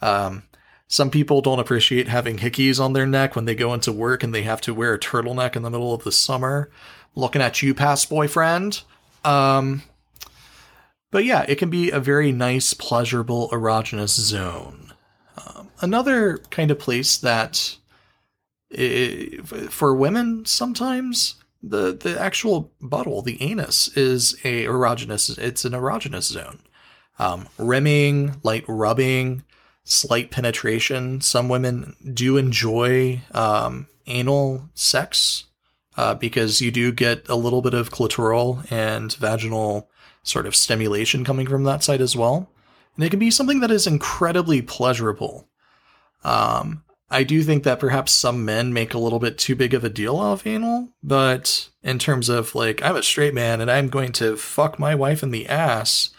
Um, some people don't appreciate having hickeys on their neck when they go into work and they have to wear a turtleneck in the middle of the summer. Looking at you, past boyfriend. Um, but yeah, it can be a very nice, pleasurable, erogenous zone. Um, another kind of place that it, for women sometimes the the actual butthole, the anus, is a erogenous. It's an erogenous zone. Um, rimming, light rubbing, slight penetration. Some women do enjoy um, anal sex uh, because you do get a little bit of clitoral and vaginal sort of stimulation coming from that side as well. And it can be something that is incredibly pleasurable. Um, I do think that perhaps some men make a little bit too big of a deal of anal, but in terms of like, I'm a straight man and I'm going to fuck my wife in the ass,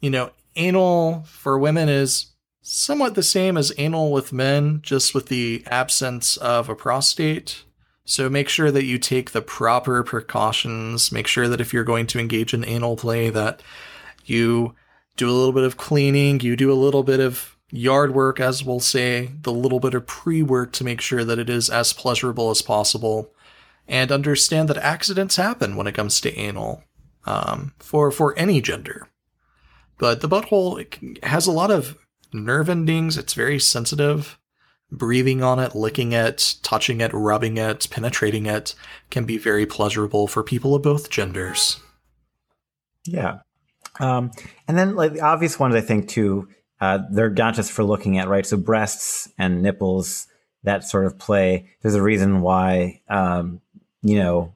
you know, anal for women is somewhat the same as anal with men, just with the absence of a prostate. So make sure that you take the proper precautions. Make sure that if you're going to engage in anal play, that you do a little bit of cleaning, you do a little bit of yard work, as we'll say, the little bit of pre work to make sure that it is as pleasurable as possible, and understand that accidents happen when it comes to anal um, for, for any gender. But the butthole has a lot of nerve endings, it's very sensitive. Breathing on it, licking it, touching it, rubbing it, penetrating it can be very pleasurable for people of both genders. Yeah. Um, and then, like, the obvious ones, I think, too, uh, they're not just for looking at, right? So breasts and nipples, that sort of play. There's a reason why, um, you know,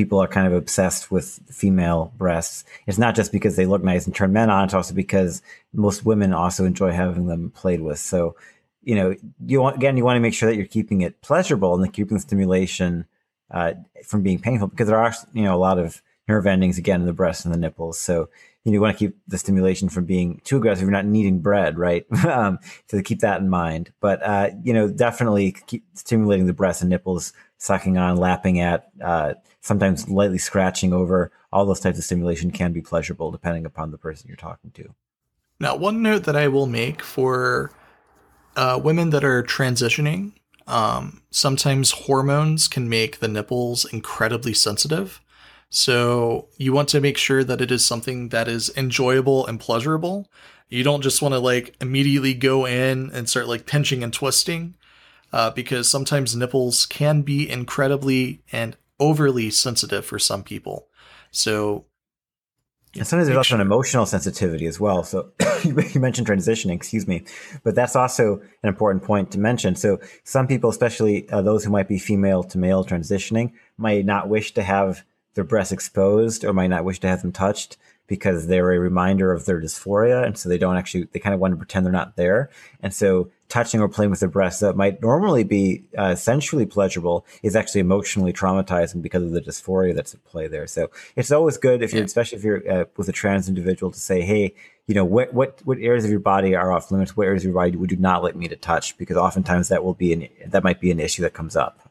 people are kind of obsessed with female breasts. It's not just because they look nice and turn men on. It's also because most women also enjoy having them played with. So, you know, you want, again, you want to make sure that you're keeping it pleasurable and keeping the stimulation uh, from being painful because there are, you know, a lot of nerve endings again in the breasts and the nipples. So you, know, you want to keep the stimulation from being too aggressive. You're not kneading bread, right? *laughs* um, so keep that in mind. But uh, you know, definitely keep stimulating the breasts and nipples, sucking on, lapping at, uh, sometimes lightly scratching over. All those types of stimulation can be pleasurable depending upon the person you're talking to. Now, one note that I will make for uh, women that are transitioning, um, sometimes hormones can make the nipples incredibly sensitive. So you want to make sure that it is something that is enjoyable and pleasurable. You don't just want to like immediately go in and start like pinching and twisting, uh, because sometimes nipples can be incredibly and overly sensitive for some people. So and sometimes there's also an emotional sensitivity as well. So *coughs* you mentioned transitioning, excuse me, but that's also an important point to mention. So some people, especially uh, those who might be female to male transitioning, might not wish to have their breasts exposed or might not wish to have them touched because they're a reminder of their dysphoria. And so they don't actually, they kind of want to pretend they're not there. And so touching or playing with the breasts that might normally be uh, sensually pleasurable is actually emotionally traumatizing because of the dysphoria that's at play there. So it's always good if you're, yeah. especially if you're uh, with a trans individual to say, Hey, you know, what, what, what areas of your body are off limits? What areas of your body would you not like me to touch? Because oftentimes that will be an, that might be an issue that comes up.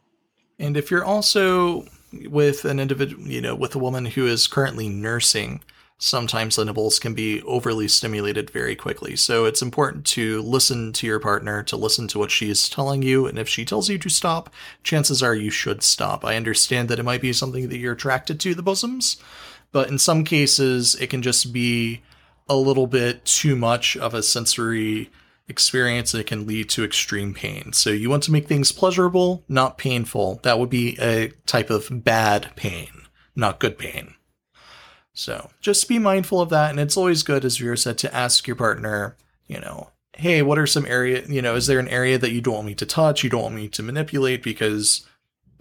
And if you're also with an individual, you know, with a woman who is currently nursing, sometimes the nipples can be overly stimulated very quickly. So it's important to listen to your partner, to listen to what she is telling you. And if she tells you to stop, chances are you should stop. I understand that it might be something that you're attracted to, the bosoms, but in some cases, it can just be a little bit too much of a sensory experience that can lead to extreme pain. So you want to make things pleasurable, not painful. That would be a type of bad pain, not good pain. So just be mindful of that. And it's always good, as Vero said, to ask your partner, you know, hey, what are some area, you know, is there an area that you don't want me to touch? You don't want me to manipulate because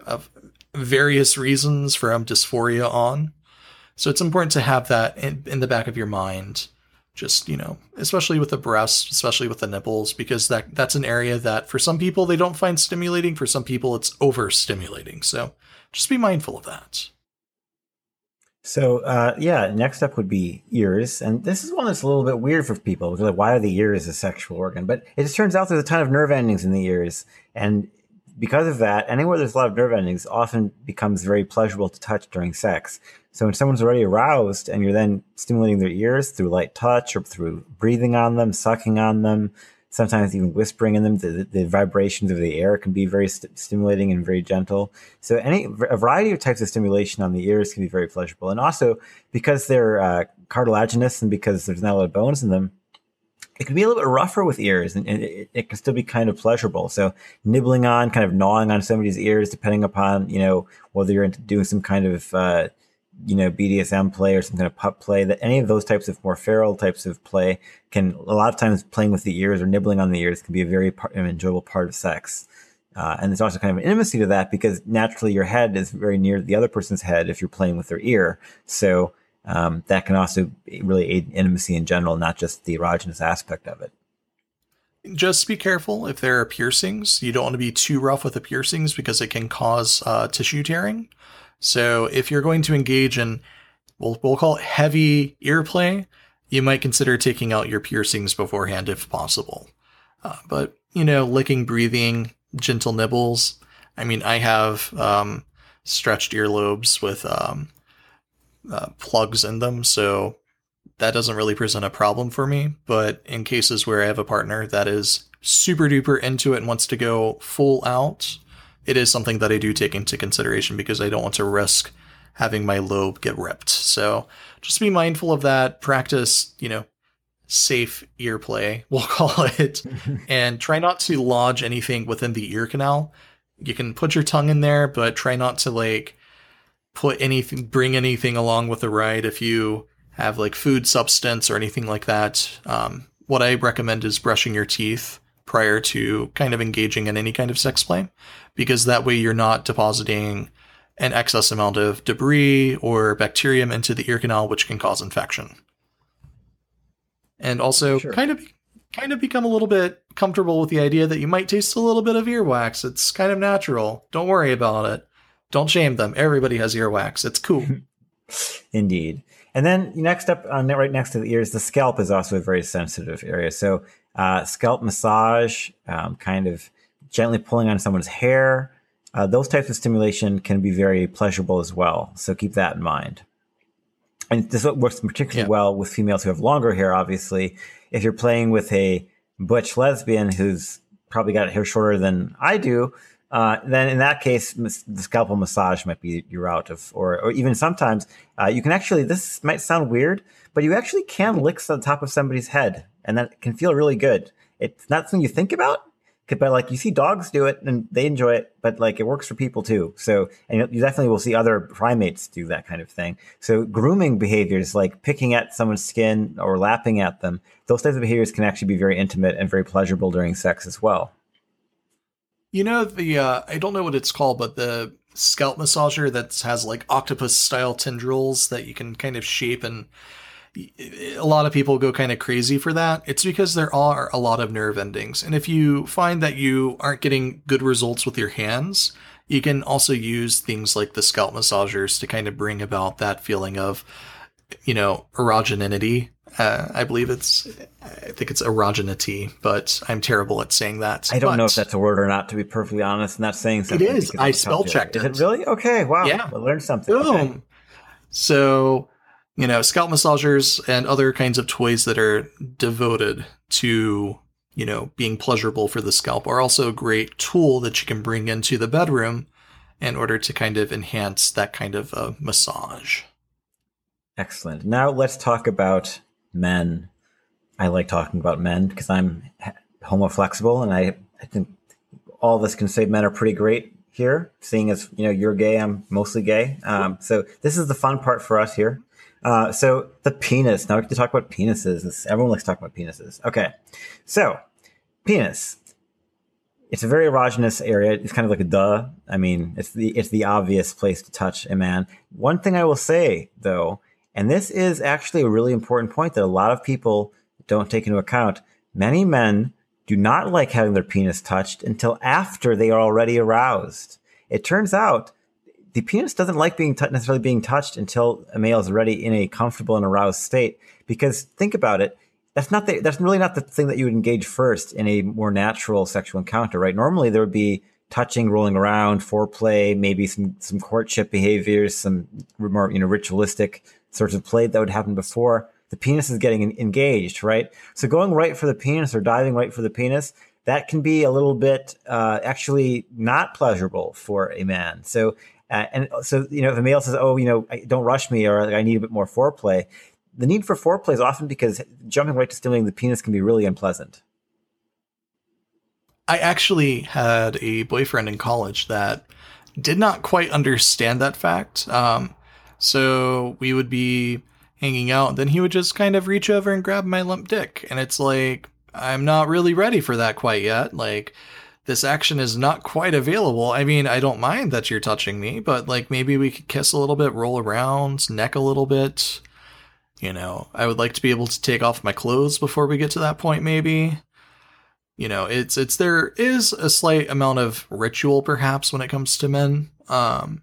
of various reasons from um, dysphoria on. So it's important to have that in, in the back of your mind just you know especially with the breasts especially with the nipples because that that's an area that for some people they don't find stimulating for some people it's overstimulating so just be mindful of that so uh, yeah next up would be ears and this is one that's a little bit weird for people like why are the ears a sexual organ? But it just turns out there's a ton of nerve endings in the ears and because of that anywhere there's a lot of nerve endings often becomes very pleasurable to touch during sex. So when someone's already aroused and you're then stimulating their ears through light touch or through breathing on them, sucking on them, sometimes even whispering in them, the, the vibrations of the air can be very st- stimulating and very gentle. So any a variety of types of stimulation on the ears can be very pleasurable. And also because they're uh, cartilaginous and because there's not a lot of bones in them, it can be a little bit rougher with ears and, it, it, can still be kind of pleasurable. So nibbling on, kind of gnawing on somebody's ears, depending upon, you know, whether you're doing some kind of, uh, you know, BDSM play or some kind of pup play that any of those types of more feral types of play can a lot of times playing with the ears or nibbling on the ears can be a very part, an enjoyable part of sex. Uh, and there's also kind of an intimacy to that because naturally your head is very near the other person's head if you're playing with their ear. So um, that can also really aid intimacy in general, not just the erogenous aspect of it. Just be careful if there are piercings. You don't want to be too rough with the piercings because it can cause uh, tissue tearing. So if you're going to engage in, we'll, we'll call it heavy ear play, you might consider taking out your piercings beforehand if possible. Uh, but, you know, licking, breathing, gentle nibbles. I mean, I have um, stretched earlobes with um, uh, plugs in them, so that doesn't really present a problem for me. But in cases where I have a partner that is super duper into it and wants to go full out, it is something that I do take into consideration because I don't want to risk having my lobe get ripped. So just be mindful of that. Practice, you know, safe ear play, *laughs* we'll call it, *laughs* and try not to lodge anything within the ear canal. You can put your tongue in there, but try not to like put anything, bring anything along with the ride if you have like food substance or anything like that. Um, what I recommend is brushing your teeth prior to kind of engaging in any kind of sex play, because that way you're not depositing an excess amount of debris or bacterium into the ear canal, which can cause infection and also sure. kind of kind of become a little bit comfortable with the idea that you might taste a little bit of earwax. It's kind of natural. Don't worry about it. Don't shame them. Everybody has earwax. It's cool. *laughs* Indeed. And then next up, on right next to the ears, the scalp is also a very sensitive area. So uh, scalp massage, um, kind of gently pulling on someone's hair, uh, those types of stimulation can be very pleasurable as well. So keep that in mind and this works particularly yeah. well with females who have longer hair. Obviously, if you're playing with a butch lesbian who's probably got hair shorter than I do, uh, then in that case, the scalpel massage might be your route of, or, or even sometimes uh, you can actually. This might sound weird, but you actually can lick the top of somebody's head, and that can feel really good. It's not something you think about, but like you see dogs do it and they enjoy it, but like it works for people too. So, and you definitely will see other primates do that kind of thing. So, grooming behaviors like picking at someone's skin or lapping at them, those types of behaviors can actually be very intimate and very pleasurable during sex as well. You know, the, uh, I don't know what it's called, but the scalp massager that has like octopus style tendrils that you can kind of shape and a lot of people go kind of crazy for that. It's because there are a lot of nerve endings. And if you find that you aren't getting good results with your hands, you can also use things like the scalp massagers to kind of bring about that feeling of, you know, erogenity. Uh, I believe it's, I think it's erogenity, but I'm terrible at saying that. I don't but know if that's a word or not, to be perfectly honest. I'm not saying something. It is. I spell checked it. Is it really? Okay. Wow. Yeah. I learned something. Boom. Okay. So you know, scalp massagers and other kinds of toys that are devoted to, you know, being pleasurable for the scalp are also a great tool that you can bring into the bedroom in order to kind of enhance that kind of uh, massage. Excellent. Now let's talk about men. I like talking about men because I'm homoflexible and I, I think all of us can say men are pretty great here, seeing as, you know, you're gay, I'm mostly gay. Um, so this is the fun part for us here. Uh, so the penis. Now we get to talk about penises. Everyone likes to talk about penises. Okay, so penis. It's a very erogenous area. It's kind of like a duh. I mean, it's the it's the obvious place to touch a man. One thing I will say though, and this is actually a really important point that a lot of people don't take into account. Many men do not like having their penis touched until after they are already aroused. It turns out the penis doesn't like being t- necessarily being touched until a male is already in a comfortable and aroused state. Because think about it, that's not the, that's really not the thing that you would engage first in a more natural sexual encounter, right? Normally there would be touching, rolling around, foreplay, maybe some some courtship behaviors, some more you know ritualistic sorts of play that would happen before the penis is getting engaged, right? So going right for the penis or diving right for the penis, that can be a little bit uh, actually not pleasurable for a man. So uh, and so, you know, if a male says, "Oh, you know, don't rush me," or "I need a bit more foreplay," the need for foreplay is often because jumping right to stimulating the penis can be really unpleasant. I actually had a boyfriend in college that did not quite understand that fact. Um, so we would be hanging out, then he would just kind of reach over and grab my limp dick. And it's like, I'm not really ready for that quite yet. Like, this action is not quite available. I mean, I don't mind that you're touching me, but like maybe we could kiss a little bit, roll around, neck a little bit. You know, I would like to be able to take off my clothes before we get to that point, maybe. You know, it's it's there is a slight amount of ritual perhaps when it comes to men. Um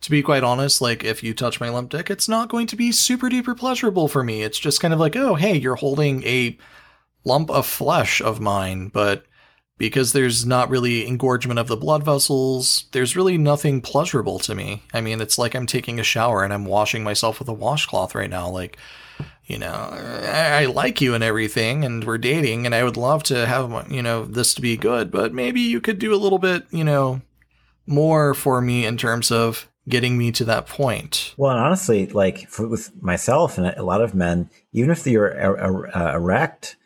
to be quite honest, like if you touch my limp dick, it's not going to be super duper pleasurable for me. It's just kind of like, oh hey, you're holding a lump of flesh of mine, but because there's not really engorgement of the blood vessels, there's really nothing pleasurable to me. I mean, it's like I'm taking a shower and I'm washing myself with a washcloth right now. Like, you know, I, I, like you and everything, and we're dating, and I would love to have, you know, this to be good, but maybe you could do a little bit, you know, more for me in terms of getting me to that point. Well, and honestly, like for, with myself and a lot of men, even if you're er- er- uh, erect,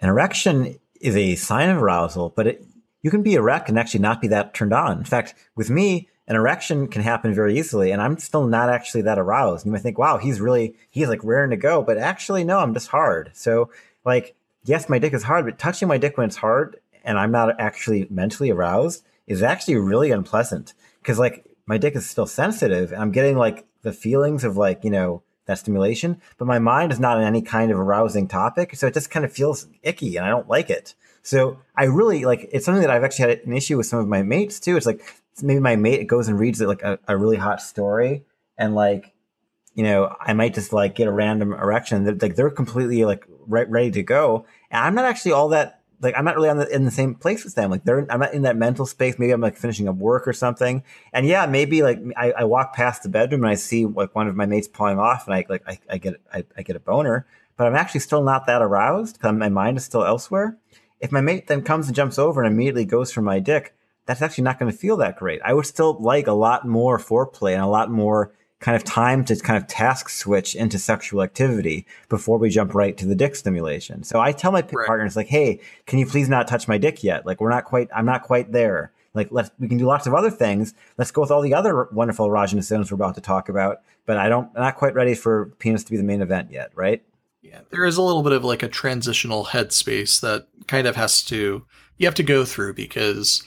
an erection is a sign of arousal, but it, you can be erect and actually not be that turned on. In fact, with me, an erection can happen very easily, and I'm still not actually that aroused. You might think, "Wow, he's really he's like raring to go," but actually, no, I'm just hard. So, like, yes, my dick is hard, but touching my dick when it's hard and I'm not actually mentally aroused is actually really unpleasant because, like, my dick is still sensitive, and I'm getting like the feelings of like you know that stimulation, but my mind is not on any kind of arousing topic. So it just kind of feels icky and I don't like it. So I really like it's something that I've actually had an issue with some of my mates too. It's like maybe my mate goes and reads it like a, a really hot story and like, you know, I might just like get a random erection that like they're completely like right, ready to go. And I'm not actually all that like I'm not really on the, in the same place with them. Like they're I'm not in that mental space. Maybe I'm like finishing up work or something. And yeah, maybe like I, I walk past the bedroom and I see like one of my mates pulling off, and I like I, I get I, I get a boner, but I'm actually still not that aroused because my mind is still elsewhere. If my mate then comes and jumps over and immediately goes for my dick, that's actually not going to feel that great. I would still like a lot more foreplay and a lot more kind of time to kind of task switch into sexual activity before we jump right to the dick stimulation. So I tell my right. partners like, "Hey, can you please not touch my dick yet? Like we're not quite I'm not quite there. Like let's we can do lots of other things. Let's go with all the other wonderful erogenous zones we're about to talk about, but I don't I'm not quite ready for penis to be the main event yet, right?" Yeah, there is a little bit of like a transitional headspace that kind of has to you have to go through because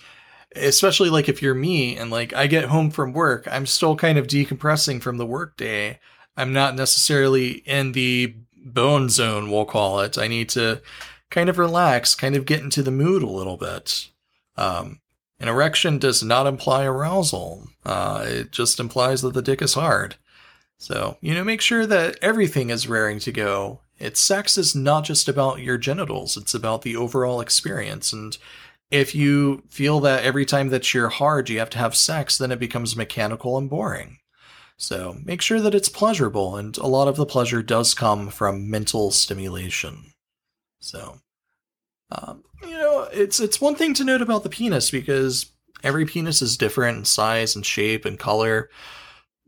especially like if you're me and like I get home from work, I'm still kind of decompressing from the workday. I'm not necessarily in the bone zone, we'll call it. I need to kind of relax, kind of get into the mood a little bit. Um, an erection does not imply arousal. Uh, it just implies that the dick is hard. So, you know, make sure that everything is raring to go. It's sex is not just about your genitals, it's about the overall experience. And if you feel that every time that you're hard you have to have sex, then it becomes mechanical and boring. So make sure that it's pleasurable, and a lot of the pleasure does come from mental stimulation. So, um, you know, it's it's one thing to note about the penis because every penis is different in size and shape and color.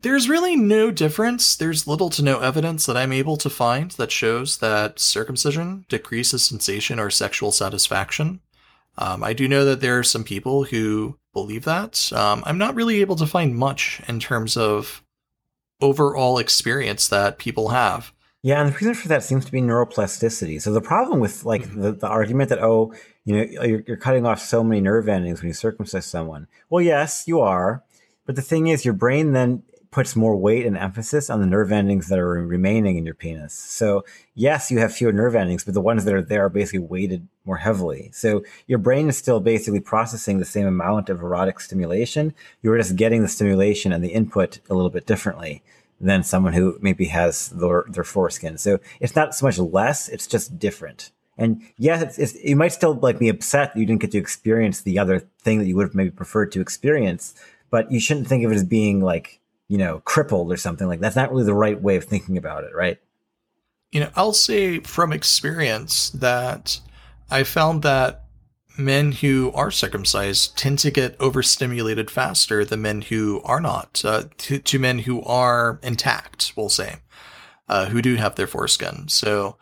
There's really no difference. There's little to no evidence that I'm able to find that shows that circumcision decreases sensation or sexual satisfaction. Um, I do know that there are some people who believe that. Um, I'm not really able to find much in terms of overall experience that people have. Yeah, and the reason for that seems to be neuroplasticity. So the problem with like mm-hmm. the, the argument that oh, you know, you're, you're cutting off so many nerve endings when you circumcise someone. Well, yes, you are, but the thing is, your brain then puts more weight and emphasis on the nerve endings that are remaining in your penis. So yes, you have fewer nerve endings, but the ones that are there are basically weighted more heavily. So your brain is still basically processing the same amount of erotic stimulation. You're just getting the stimulation and the input a little bit differently than someone who maybe has their, their foreskin. So it's not so much less, it's just different. And yes, it's, it's, you might still like be upset that you didn't get to experience the other thing that you would have maybe preferred to experience, but you shouldn't think of it as being like you know, crippled or something like that's not really the right way of thinking about it, right? You know, I'll say from experience that I found that men who are circumcised tend to get overstimulated faster than men who are not, uh, to, to men who are intact, we'll say. uh, who do have their foreskin. So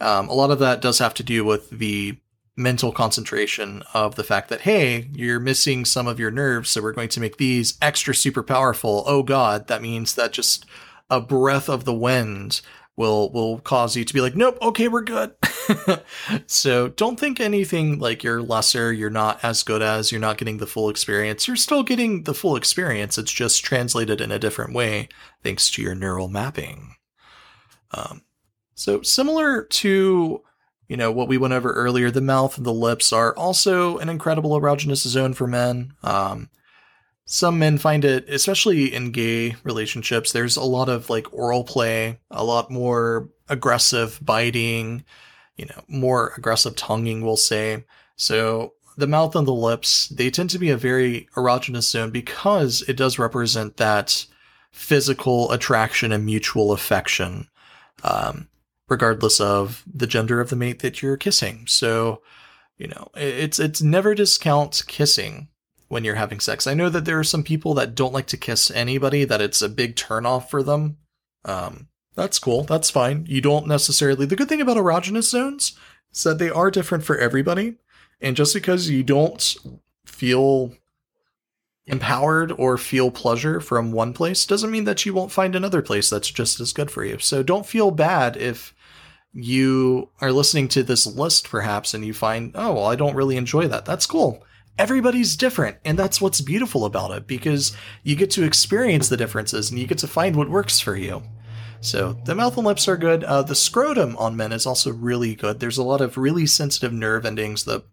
um, a lot of that does have to do with the mental concentration of the fact that hey you're missing some of your nerves so we're going to make these extra super powerful. Oh god that means that just a breath of the wind will will cause you to be like nope okay we're good. *laughs* So don't think anything like you're lesser you're not as good as you're not getting the full experience. You're still getting the full experience it's just translated in a different way thanks to your neural mapping. Um, so similar to you know what we went over earlier the mouth and the lips are also an incredible erogenous zone for men um, some men find it, especially in gay relationships, there's a lot of like oral play, a lot more aggressive biting, you know, more aggressive tonguing, we'll say. So the mouth and the lips, they tend to be a very erogenous zone because it does represent that physical attraction and mutual affection, um, regardless of the gender of the mate that you're kissing. So, you know, it's it's never discount kissing when you're having sex. I know that there are some people that don't like to kiss anybody, that it's a big turnoff for them. Um, that's cool. That's fine. You don't necessarily. The good thing about erogenous zones is that they are different for everybody. And just because you don't feel empowered or feel pleasure from one place doesn't mean that you won't find another place that's just as good for you. So don't feel bad if you are listening to this list perhaps and you find, oh, well, I don't really enjoy that. That's cool. Everybody's different and that's what's beautiful about it because you get to experience the differences and you get to find what works for you. So the mouth and lips are good. Uh, the scrotum on men is also really good. There's a lot of really sensitive nerve endings the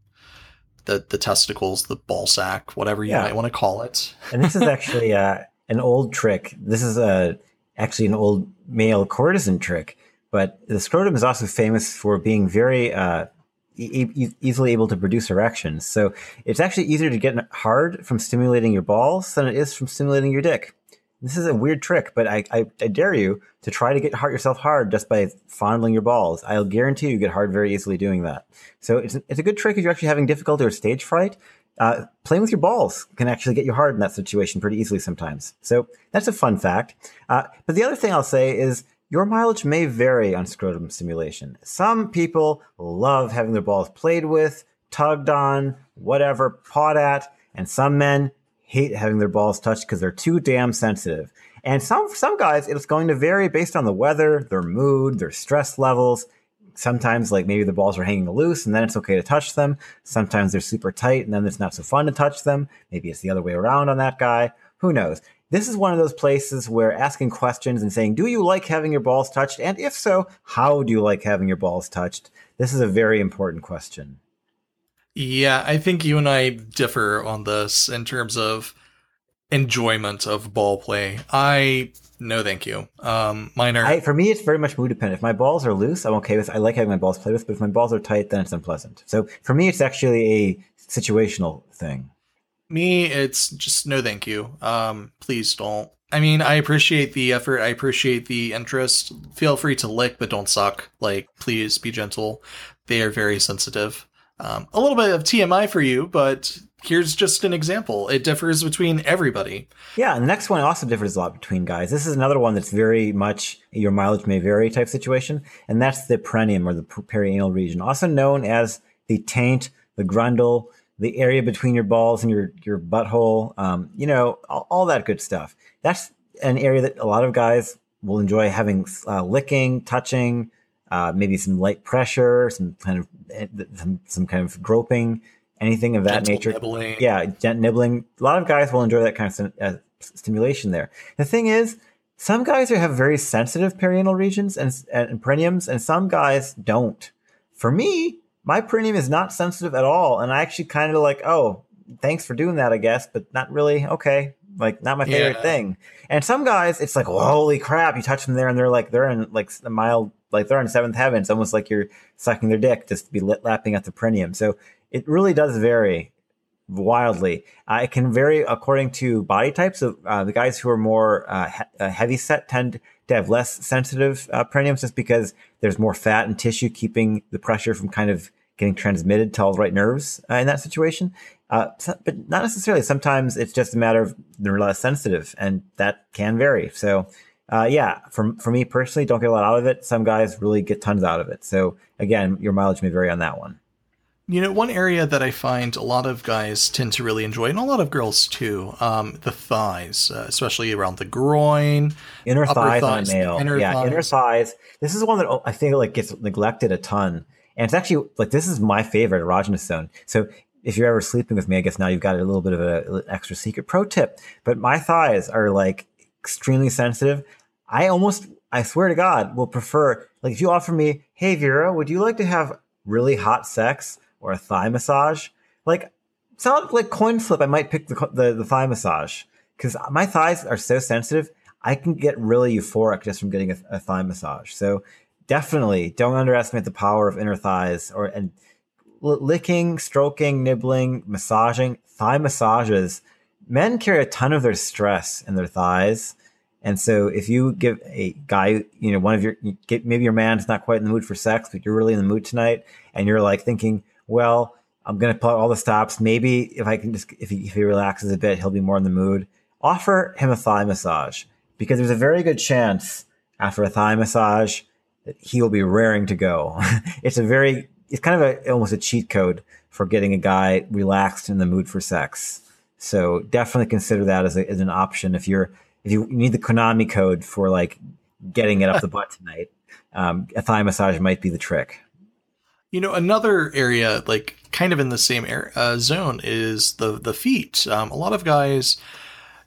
the, the testicles the ball sack whatever you yeah. might want to call it. And this is *laughs* actually uh, an old trick. This is a uh, actually an old male courtesan trick but the scrotum is also famous for being very uh, e- easily able to produce erections. So it's actually easier to get hard from stimulating your balls than it is from stimulating your dick. This is a weird trick, but I, I, I dare you to try to get hard yourself hard just by fondling your balls. I'll guarantee you get hard very easily doing that. So it's, it's a good trick if you're actually having difficulty or stage fright. Uh, playing with your balls can actually get you hard in that situation pretty easily sometimes. So that's a fun fact. Uh, but the other thing I'll say is your mileage may vary on scrotum stimulation. Some people love having their balls played with, tugged on, whatever, pawed at, and some men hate having their balls touched because they're too damn sensitive. And some some guys, it's going to vary based on the weather, their mood, their stress levels. Sometimes, like maybe the balls are hanging loose, and then it's okay to touch them. Sometimes they're super tight, and then it's not so fun to touch them. Maybe it's the other way around on that guy. Who knows? This is one of those places where asking questions and saying, Do you like having your balls touched? And if so, how do you like having your balls touched? This is a very important question. Yeah, I think you and I differ on this in terms of enjoyment of ball play. I no, thank you. Um, mine are. I, for me, it's very much mood dependent. If my balls are loose, I'm okay with. I like having my balls played with, but if my balls are tight, then it's unpleasant. So for me, it's actually a situational thing. Me, it's just no thank you. Um, please don't. I mean, I appreciate the effort. I appreciate the interest. Feel free to lick, but don't suck. Like, please be gentle. They are very sensitive. Um, a little bit of TMI for you, but here's just an example. It differs between everybody. Yeah, and the next one also differs a lot between guys. This is another one that's very much your mileage may vary type situation, and that's the perineum or the perianal region, also known as the taint, the grundle, the area between your balls and your your butthole, um, you know, all, all, that good stuff. That's an area that a lot of guys will enjoy having uh, licking, touching, uh, maybe some light pressure, some kind of eh, some, some kind of groping, anything of that Gentle nature. Nibbling. Yeah, gent- nibbling. A lot of guys will enjoy that kind of uh, stimulation there. The thing is, some guys have very sensitive perianal regions and, and perineums, and some guys don't. For me, my perineum is not sensitive at all. And I actually kind of like, oh, thanks for doing that, I guess, but not really. Okay. Like, not my favorite yeah. thing. And some guys, it's like, well, holy crap, you touch them there and they're like, they're in like a mild, like they're in seventh heaven. It's almost like you're sucking their dick just to be lit, lapping at the perineum. So it really does vary wildly. Uh, it can vary according to body types. So uh, the guys who are more uh, he- uh, heavy set tend to have less sensitive uh, perineums just because there's more fat and tissue keeping the pressure from kind of getting transmitted to all the right nerves uh, in that situation. Uh, so, but not necessarily. Sometimes it's just a matter of they're less sensitive, and that can vary. So uh, yeah, for for me personally, don't get a lot out of it. Some guys really get tons out of it. So again, your mileage may vary on that one. You know, one area that I find a lot of guys tend to really enjoy, and a lot of girls too, um, the thighs, uh, especially around the groin, inner thighs, thighs on male. Inner yeah, thighs. inner thighs. This is one that I think like gets neglected a ton, and it's actually like this is my favorite erogenous zone. So if you're ever sleeping with me, I guess now you've got a little bit of an extra secret pro tip. But my thighs are like extremely sensitive. I almost, I swear to God, will prefer like if you offer me, hey Vero, would you like to have really hot sex? or a thigh massage. Like, sound like coin flip. I might pick the the, the thigh massage because my thighs are so sensitive. I can get really euphoric just from getting a, a, thigh massage. So definitely don't underestimate the power of inner thighs or and licking, stroking, nibbling, massaging, thigh massages. Men carry a ton of their stress in their thighs. And so if you give a guy, you know, one of your, get, maybe your man's not quite in the mood for sex, but you're really in the mood tonight and you're like thinking, well, I'm going to pull out all the stops. Maybe if I can just, if he, if he relaxes a bit, he'll be more in the mood. Offer him a thigh massage because there's a very good chance after a thigh massage he will be raring to go. *laughs* it's a very, it's kind of a, almost a cheat code for getting a guy relaxed in the mood for sex. So definitely consider that as, a, as an option if you're, if you need the Konami code for like getting it up the butt tonight. Um, a thigh massage might be the trick. You know, another area, like kind of in the same area, uh, zone, is the the feet. Um, a lot of guys,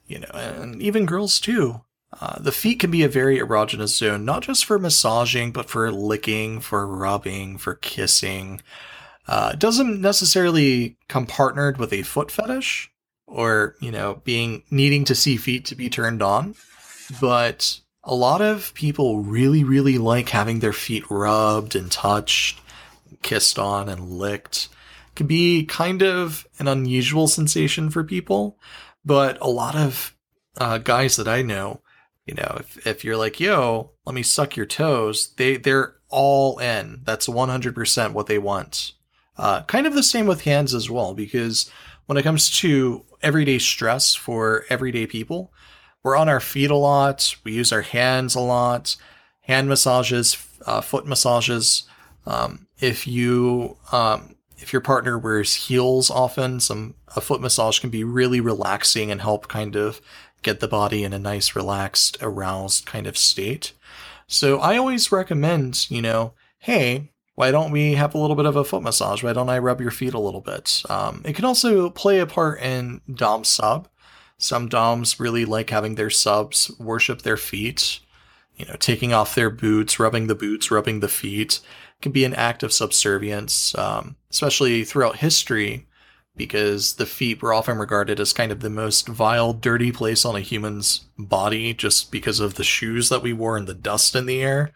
you know, and even girls too. Uh, the feet can be a very erogenous zone, not just for massaging, but for licking, for rubbing, for kissing. Uh, it doesn't necessarily come partnered with a foot fetish or, you know, being needing to see feet to be turned on. But a lot of people really, really like having their feet rubbed and touched kissed on and licked It can be kind of an unusual sensation for people. But a lot of uh, guys that I know, you know, if, if you're like, yo, let me suck your toes, they, they're all in. That's 100% what they want. Uh, kind of the same with hands as well, because when it comes to everyday stress for everyday people, we're on our feet a lot. We use our hands a lot. Hand massages, uh, foot massages. Um, if you um, if your partner wears heels often, some a foot massage can be really relaxing and help kind of get the body in a nice, relaxed, aroused kind of state. So I always recommend, you know, hey, why don't we have a little bit of a foot massage? Why don't I rub your feet a little bit? Um, it can also play a part in Dom sub. Some Doms really like having their subs worship their feet, you know, taking off their boots, rubbing the boots, rubbing the feet can be an act of subservience, um, especially throughout history, because the feet were often regarded as kind of the most vile, dirty place on a human's body just because of the shoes that we wore and the dust in the air.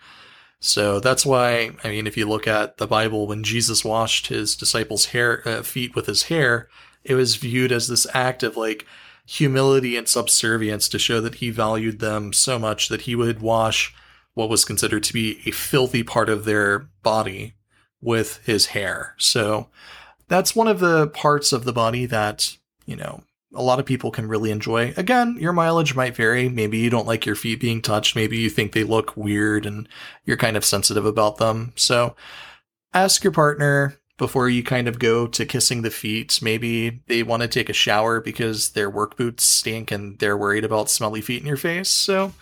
So that's why, I mean, if you look at the Bible, when Jesus washed his disciples' hair, uh, feet with his hair, it was viewed as this act of like humility and subservience to show that he valued them so much that he would wash what was considered to be a filthy part of their body with his hair. So that's one of the parts of the body that, you know, a lot of people can really enjoy. Again, your mileage might vary. Maybe you don't like your feet being touched. Maybe you think they look weird and you're kind of sensitive about them. So ask your partner before you kind of go to kissing the feet. Maybe they want to take a shower because their work boots stink and they're worried about smelly feet in your face. So,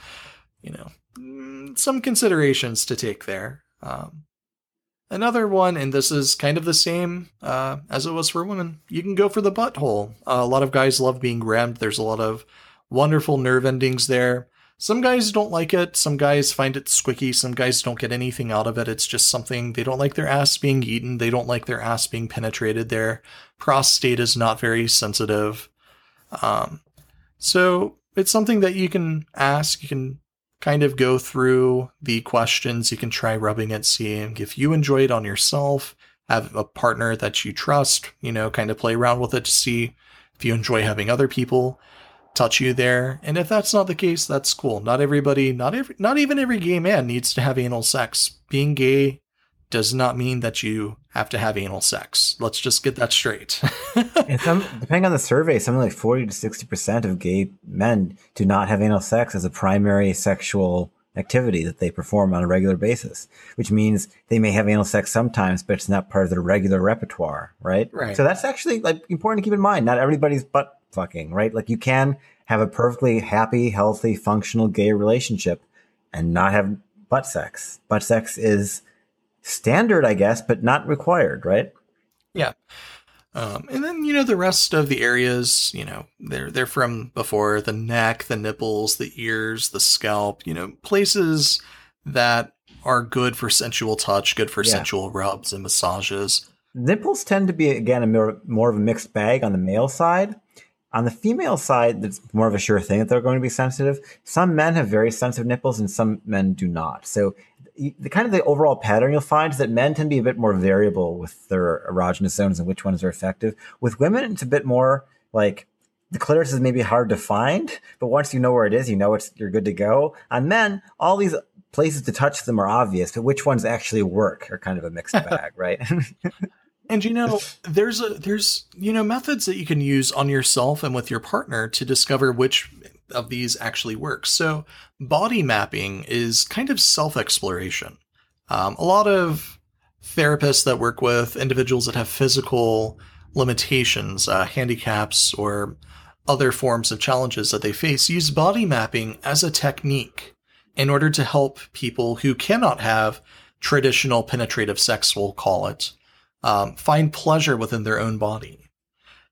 you know, some considerations to take there. Um, another one, and this is kind of the same uh, as it was for women. You can go for the butthole. Uh, a lot of guys love being rammed. There's a lot of wonderful nerve endings there. Some guys don't like it. Some guys find it squicky. Some guys don't get anything out of it. It's just something they don't like their ass being eaten. They don't like their ass being penetrated. Their prostate is not very sensitive. Um, so it's something that you can ask. You can kind of go through the questions. You can try rubbing it, seeing if you enjoy it on yourself, have a partner that you trust, you know, kind of play around with it to see if you enjoy having other people touch you there. And if that's not the case, that's cool. Not everybody, not every, not even every gay man needs to have anal sex. Being gay does not mean that you have to have anal sex. Let's just get that straight. *laughs* and some, depending on the survey, something like 40 to 60% of gay men do not have anal sex as a primary sexual activity that they perform on a regular basis, which means they may have anal sex sometimes, but it's not part of their regular repertoire, right? Right. So that's actually like important to keep in mind. Not everybody's butt fucking, right? Like you can have a perfectly happy, healthy, functional gay relationship and not have butt sex. Butt sex is standard, I guess, but not required, right? Yeah. Um, and then you know the rest of the areas, you know, they're they're from before the neck, the nipples, the ears, the scalp, you know, places that are good for sensual touch, good for yeah. sensual rubs and massages. Nipples tend to be again a more, more of a mixed bag on the male side. On the female side, it's more of a sure thing that they're going to be sensitive. Some men have very sensitive nipples, and some men do not. So the kind of the overall pattern you'll find is that men tend to be a bit more variable with their erogenous zones and which ones are effective. With women, it's a bit more like the clitoris is maybe hard to find, but once you know where it is, you know it's you're good to go. On men, all these places to touch them are obvious, but which ones actually work are kind of a mixed *laughs* bag, right? and you know, *laughs* there's a there's you know methods that you can use on yourself and with your partner to discover which of these actually works. So, body mapping is kind of self exploration. Um, a lot of therapists that work with individuals that have physical limitations, uh, handicaps, or other forms of challenges that they face use body mapping as a technique in order to help people who cannot have traditional penetrative sex, we'll call it, um, find pleasure within their own body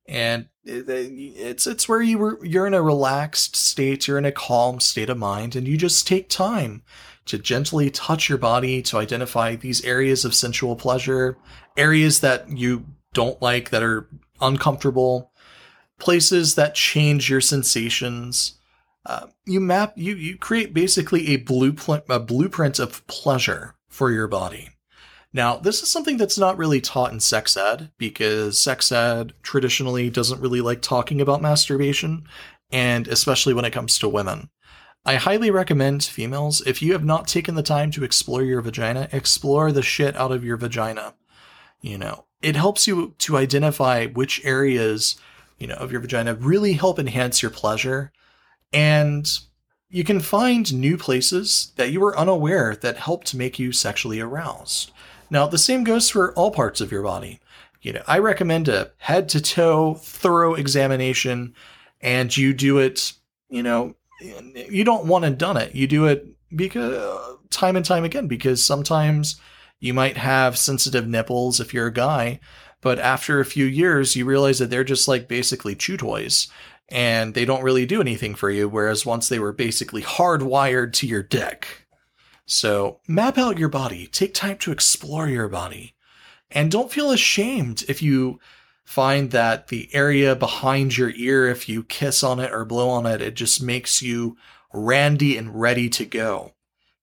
and it's it's where you were you're in a relaxed state you're in a calm state of mind and you just take time to gently touch your body to identify these areas of sensual pleasure areas that you don't like that are uncomfortable places that change your sensations. Uh, you map you you create basically a blueprint a blueprint of pleasure for your body now, this is something that's not really taught in sex ed because sex ed traditionally doesn't really like talking about masturbation, and especially when it comes to women. I highly recommend females, if you have not taken the time to explore your vagina, explore the shit out of your vagina. You know, it helps you to identify which areas, you know, of your vagina really help enhance your pleasure. And you can find new places that you were unaware that helped make you sexually aroused. Now, the same goes for all parts of your body. You know, I recommend a head to toe thorough examination and you do it, you know, you don't want to done it. You do it because time and time again because sometimes you might have sensitive nipples if you're a guy, but after a few years you realize that they're just like basically chew toys and they don't really do anything for you whereas once they were basically hardwired to your dick. So map out your body, take time to explore your body, and don't feel ashamed if you find that the area behind your ear, if you kiss on it or blow on it, it just makes you randy and ready to go.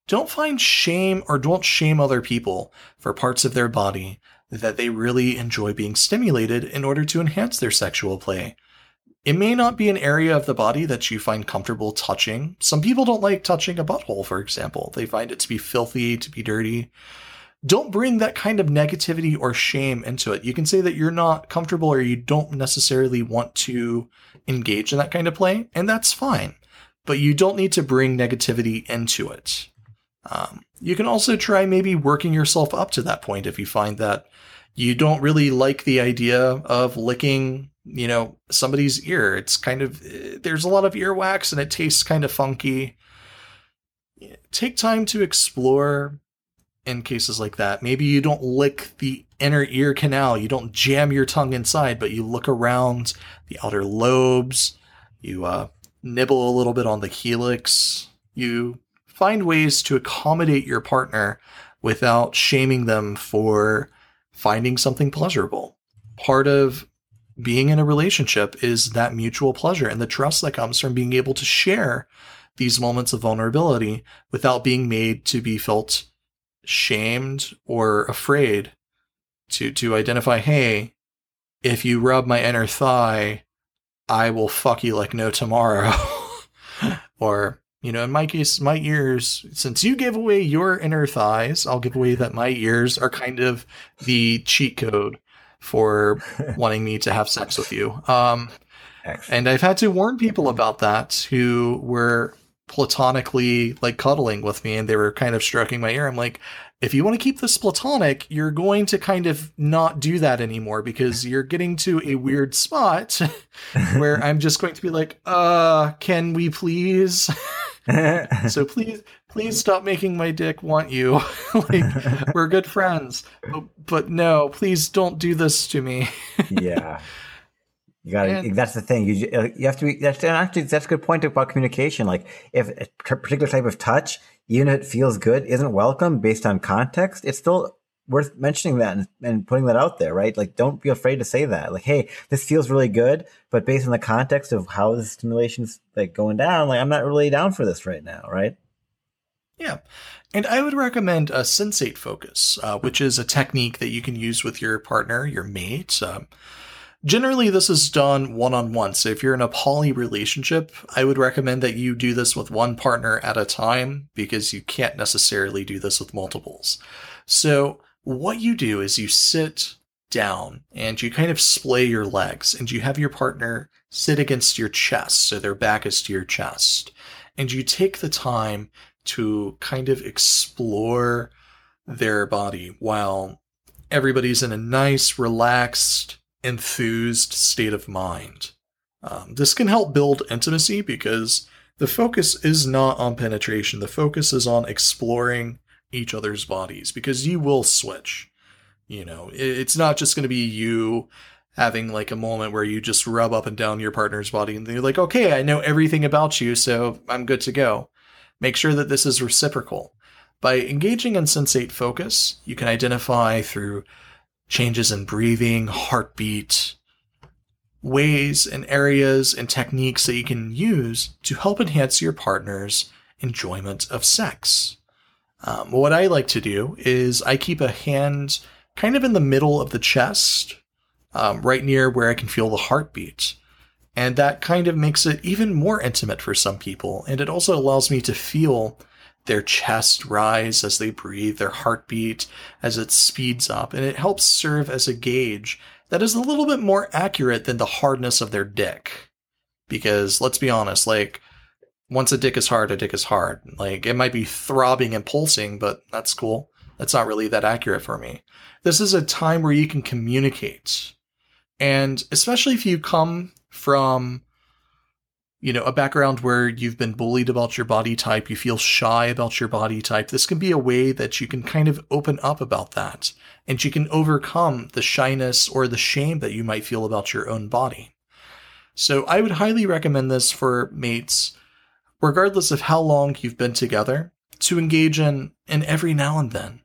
Don't find shame or don't shame other people for parts of their body that they really enjoy being stimulated in order to enhance their sexual play. It may not be an area of the body that you find comfortable touching. Some people don't like touching a butthole, for example. They find it to be filthy, to be dirty. Don't bring that kind of negativity or shame into it. You can say that you're not comfortable or you don't necessarily want to engage in that kind of play, and that's fine. But you don't need to bring negativity into it. Um, you can also try maybe working yourself up to that point if you find that you don't really like the idea of licking you know, somebody's ear. It's kind of, there's a lot of earwax and it tastes kind of funky. Take time to explore in cases like that. Maybe you don't lick the inner ear canal, you don't jam your tongue inside, but you look around the outer lobes, you uh, nibble a little bit on the helix, you find ways to accommodate your partner without shaming them for finding something pleasurable. Part of being in a relationship is that mutual pleasure and the trust that comes from being able to share these moments of vulnerability without being made to be felt shamed or afraid to to identify hey if you rub my inner thigh i will fuck you like no tomorrow *laughs* or You know, in my case, my ears, since you gave away your inner thighs, I'll give away that my ears are kind of the cheat code for *laughs* wanting me to have sex with you. Um, and I've had to warn people about that who were platonically like cuddling with me and they were kind of stroking my ear. I'm like, if you want to keep this platonic, you're going to kind of not do that anymore because you're getting to a weird spot *laughs* where *laughs* I'm just going to be like, uh, can we please? *laughs* so please, please stop making my dick want you. *laughs* like *laughs* we're good friends, but, but no, please don't do this to me. yeah. You got to. That's the thing. You uh, you have to be. That's actually that's a good point about communication. Like if a particular type of touch, even if it feels good, isn't welcome based on context, it's still worth mentioning that and, and putting that out there, right? Like, don't be afraid to say that. Like, hey, this feels really good, but based on the context of how the stimulation's like going down, like I'm not really down for this right now, right? Yeah. And I would recommend a sensate focus, uh, which is a technique that you can use with your partner, your mate. Um, Generally, this is done one on one. So if you're in a poly relationship, I would recommend that you do this with one partner at a time because you can't necessarily do this with multiples. So what you do is you sit down and you kind of splay your legs and you have your partner sit against your chest. So their back is to your chest. And you take the time to kind of explore their body while everybody's in a nice, relaxed, enthused state of mind. Um, this can help build intimacy because the focus is not on penetration. The focus is on exploring each other's bodies because you will switch. You know, it's not just going to be you having like a moment where you just rub up and down your partner's body and you're like, okay, I know everything about you, so I'm good to go. Make sure that this is reciprocal. By engaging in sensate focus, you can identify through changes in breathing, heartbeat, ways and areas and techniques that you can use to help enhance your partner's enjoyment of sex. Um, what I like to do is I keep a hand kind of in the middle of the chest, um, right near where I can feel the heartbeat. And that kind of makes it even more intimate for some people. And it also allows me to feel their chest rise as they breathe, their heartbeat as it speeds up, and it helps serve as a gauge that is a little bit more accurate than the hardness of their dick. Because let's be honest, like, once a dick is hard, a dick is hard. Like, it might be throbbing and pulsing, but that's cool. That's not really that accurate for me. This is a time where you can communicate. And especially if you come from you know, a background where you've been bullied about your body type, you feel shy about your body type, this can be a way that you can kind of open up about that and you can overcome the shyness or the shame that you might feel about your own body. So I would highly recommend this for mates, regardless of how long you've been together, to engage in, in every now and then.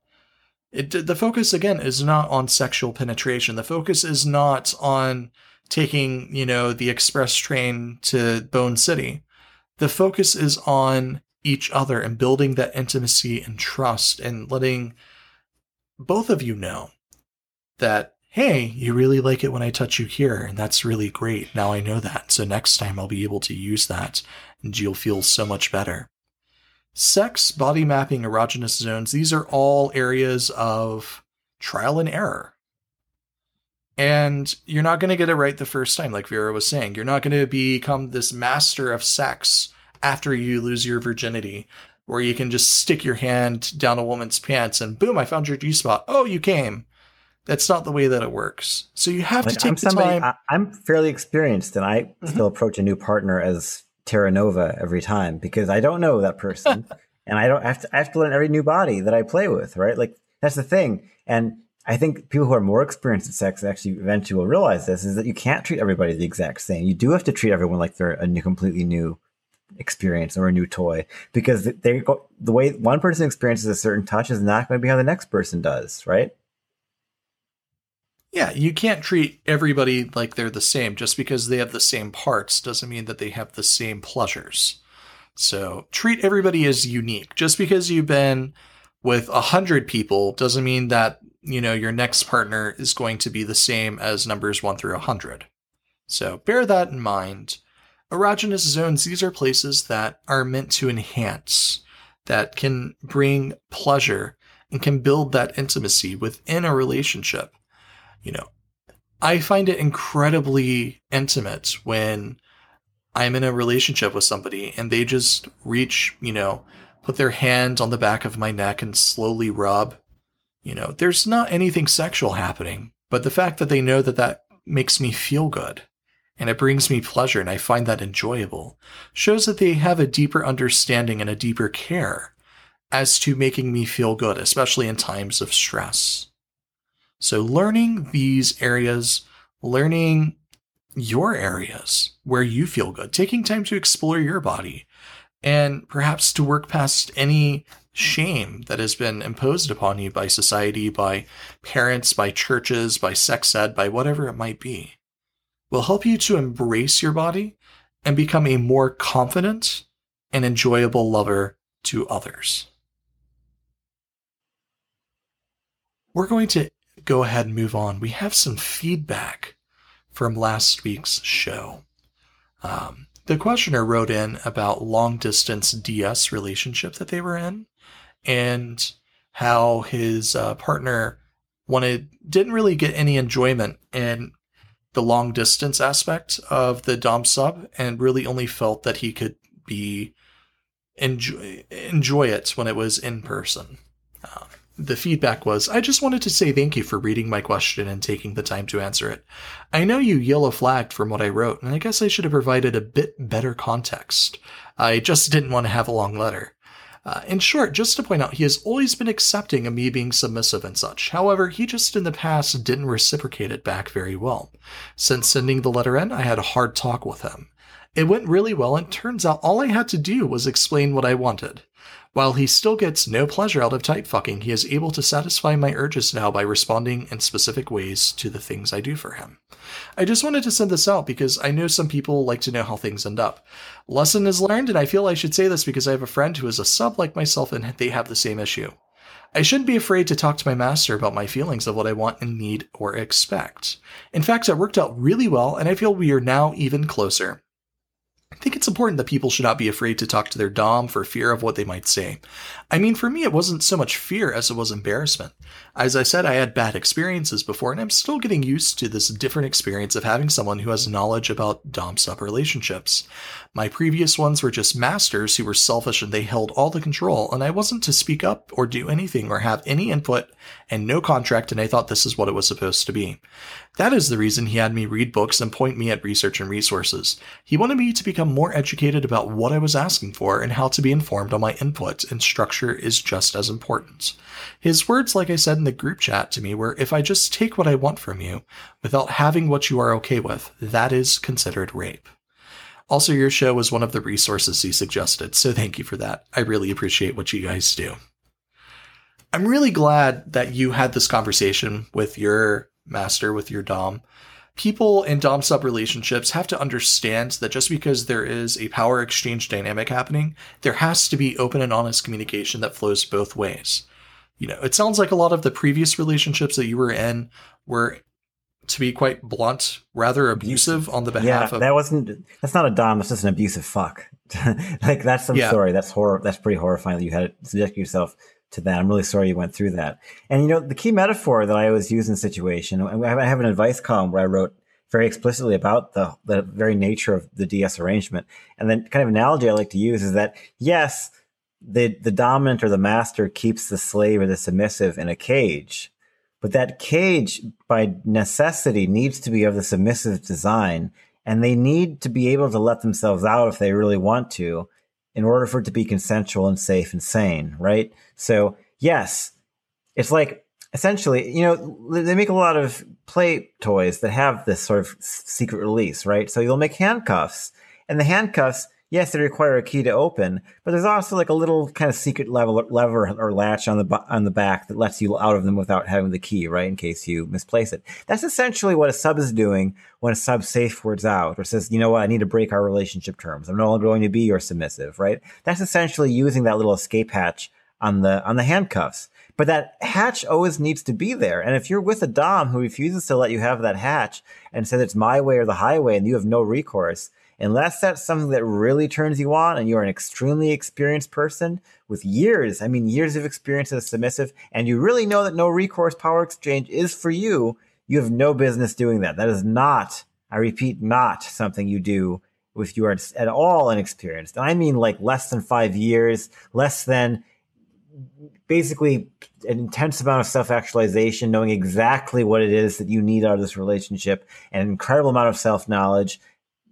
It, the focus again is not on sexual penetration. The focus is not on taking, you know, the express train to Bone City. The focus is on each other and building that intimacy and trust and letting both of you know that, hey, you really like it when I touch you here, and that's really great. Now I know that. So next time I'll be able to use that and you'll feel so much better. Sex, body mapping, erogenous zones, these are all areas of trial and error. And you're not going to get it right the first time, like Vero was saying. You're not going to become this master of sex after you lose your virginity, where you can just stick your hand down a woman's pants and boom, I found your G spot. Oh, you came. That's not the way that it works. So you have like, to take I'm the somebody, time. I, am fairly experienced, and I mm-hmm. still approach a new partner as Terra Nova every time because I don't know that person, *laughs* and I don't I have to. I have to learn every new body that I play with. Right, like that's the thing. And I think people who are more experienced at sex actually eventually will realize this is that you can't treat everybody the exact same. You do have to treat everyone like they're a new, completely new experience or a new toy because they go, the way one person experiences a certain touch is not going to be how the next person does, right? Yeah, you can't treat everybody like they're the same. Just because they have the same parts doesn't mean that they have the same pleasures. So treat everybody as unique. Just because you've been with a hundred people doesn't mean that you know, your next partner is going to be the same as numbers 1 through a 100. So bear that in mind. erogenous zones, these are places that are meant to enhance, that can bring pleasure and can build that intimacy within a relationship. You know, I find it incredibly intimate when I'm in a relationship with somebody and they just reach, you know, put their hand on the back of my neck and slowly rub. You know, there's not anything sexual happening, but the fact that they know that that makes me feel good and it brings me pleasure and I find that enjoyable shows that they have a deeper understanding and a deeper care as to making me feel good, especially in times of stress. So, learning these areas, learning your areas where you feel good, taking time to explore your body, and perhaps to work past any shame that has been imposed upon you by society, by parents, by churches, by sex ed, by whatever it might be, will help you to embrace your body and become a more confident and enjoyable lover to others. We're going to go ahead and move on. We have some feedback from last week's show. Um, the questioner wrote in about long distance DS relationship that they were in and how his uh, partner wanted didn't really get any enjoyment in the long distance aspect of the dom sub and really only felt that he could be enjoy enjoy it when it was in person. The feedback was I just wanted to say thank you for reading my question and taking the time to answer it. I know you yellow flagged from what I wrote, and I guess I should have provided a bit better context. I just didn't want to have a long letter. Uh, in short, just to point out, he has always been accepting of me being submissive and such. However, he just in the past didn't reciprocate it back very well. Since sending the letter in, I had a hard talk with him. It went really well, and turns out all I had to do was explain what I wanted. While he still gets no pleasure out of type fucking, he is able to satisfy my urges now by responding in specific ways to the things I do for him. I just wanted to send this out because I know some people like to know how things end up. Lesson is learned, and I feel I should say this because I have a friend who is a sub like myself and they have the same issue. I shouldn't be afraid to talk to my master about my feelings of what I want and need or expect. In fact, it worked out really well, and I feel we are now even closer. I think it's important that people should not be afraid to talk to their Dom for fear of what they might say. I mean, for me, it wasn't so much fear as it was embarrassment. As I said, I had bad experiences before, and I'm still getting used to this different experience of having someone who has knowledge about Dom sub relationships. My previous ones were just masters who were selfish and they held all the control, and I wasn't to speak up or do anything or have any input and no contract, and I thought this is what it was supposed to be. That is the reason he had me read books and point me at research and resources. He wanted me to become more educated about what I was asking for and how to be informed on my input, and structure is just as important. His words, like I said in the group chat to me, were if I just take what I want from you without having what you are okay with, that is considered rape. Also, your show was one of the resources he suggested, so thank you for that. I really appreciate what you guys do. I'm really glad that you had this conversation with your master, with your Dom. People in Dom sub relationships have to understand that just because there is a power exchange dynamic happening, there has to be open and honest communication that flows both ways. You know, it sounds like a lot of the previous relationships that you were in were to be quite blunt, rather abusive on the behalf yeah, of. that wasn't. That's not a dom. That's just an abusive fuck. *laughs* like that's. I'm Yeah. sorry. That's horror. That's pretty horrifying that you had to subject yourself to that. I'm really sorry you went through that. And you know, the key metaphor that I always use in situation. I have I have an advice column where I wrote very explicitly about the the very nature of the DS arrangement. And then, kind of analogy I like to use is that yes, the the dominant or the master keeps the slave or the submissive in a cage. But that cage, by necessity, needs to be of the submissive design, and they need to be able to let themselves out if they really want to, in order for it to be consensual and safe and sane, right? So, yes, it's like essentially, you know, they make a lot of play toys that have this sort of secret release, right? So you'll make handcuffs, and the handcuffs, yes, they require a key to open, but there's also like a little kind of secret level lever or latch on the on the back that lets you out of them without having the key, right? In case you misplace it. That's essentially what a sub is doing when a sub safe words out or says, you know what, I need to break our relationship terms. I'm no longer going to be your submissive, right? That's essentially using that little escape hatch on the on the handcuffs. But that hatch always needs to be there. And if you're with a Dom who refuses to let you have that hatch and says it's my way or the highway and you have no recourse, unless that's something that really turns you on and you're an extremely experienced person with years, I mean, years of experience as submissive, and you really know that no recourse power exchange is for you, you have no business doing that. That is not, I repeat, not something you do if you are at all inexperienced. And I mean like less than five years, less than basically an intense amount of self actualization, knowing exactly what it is that you need out of this relationship, an incredible amount of self knowledge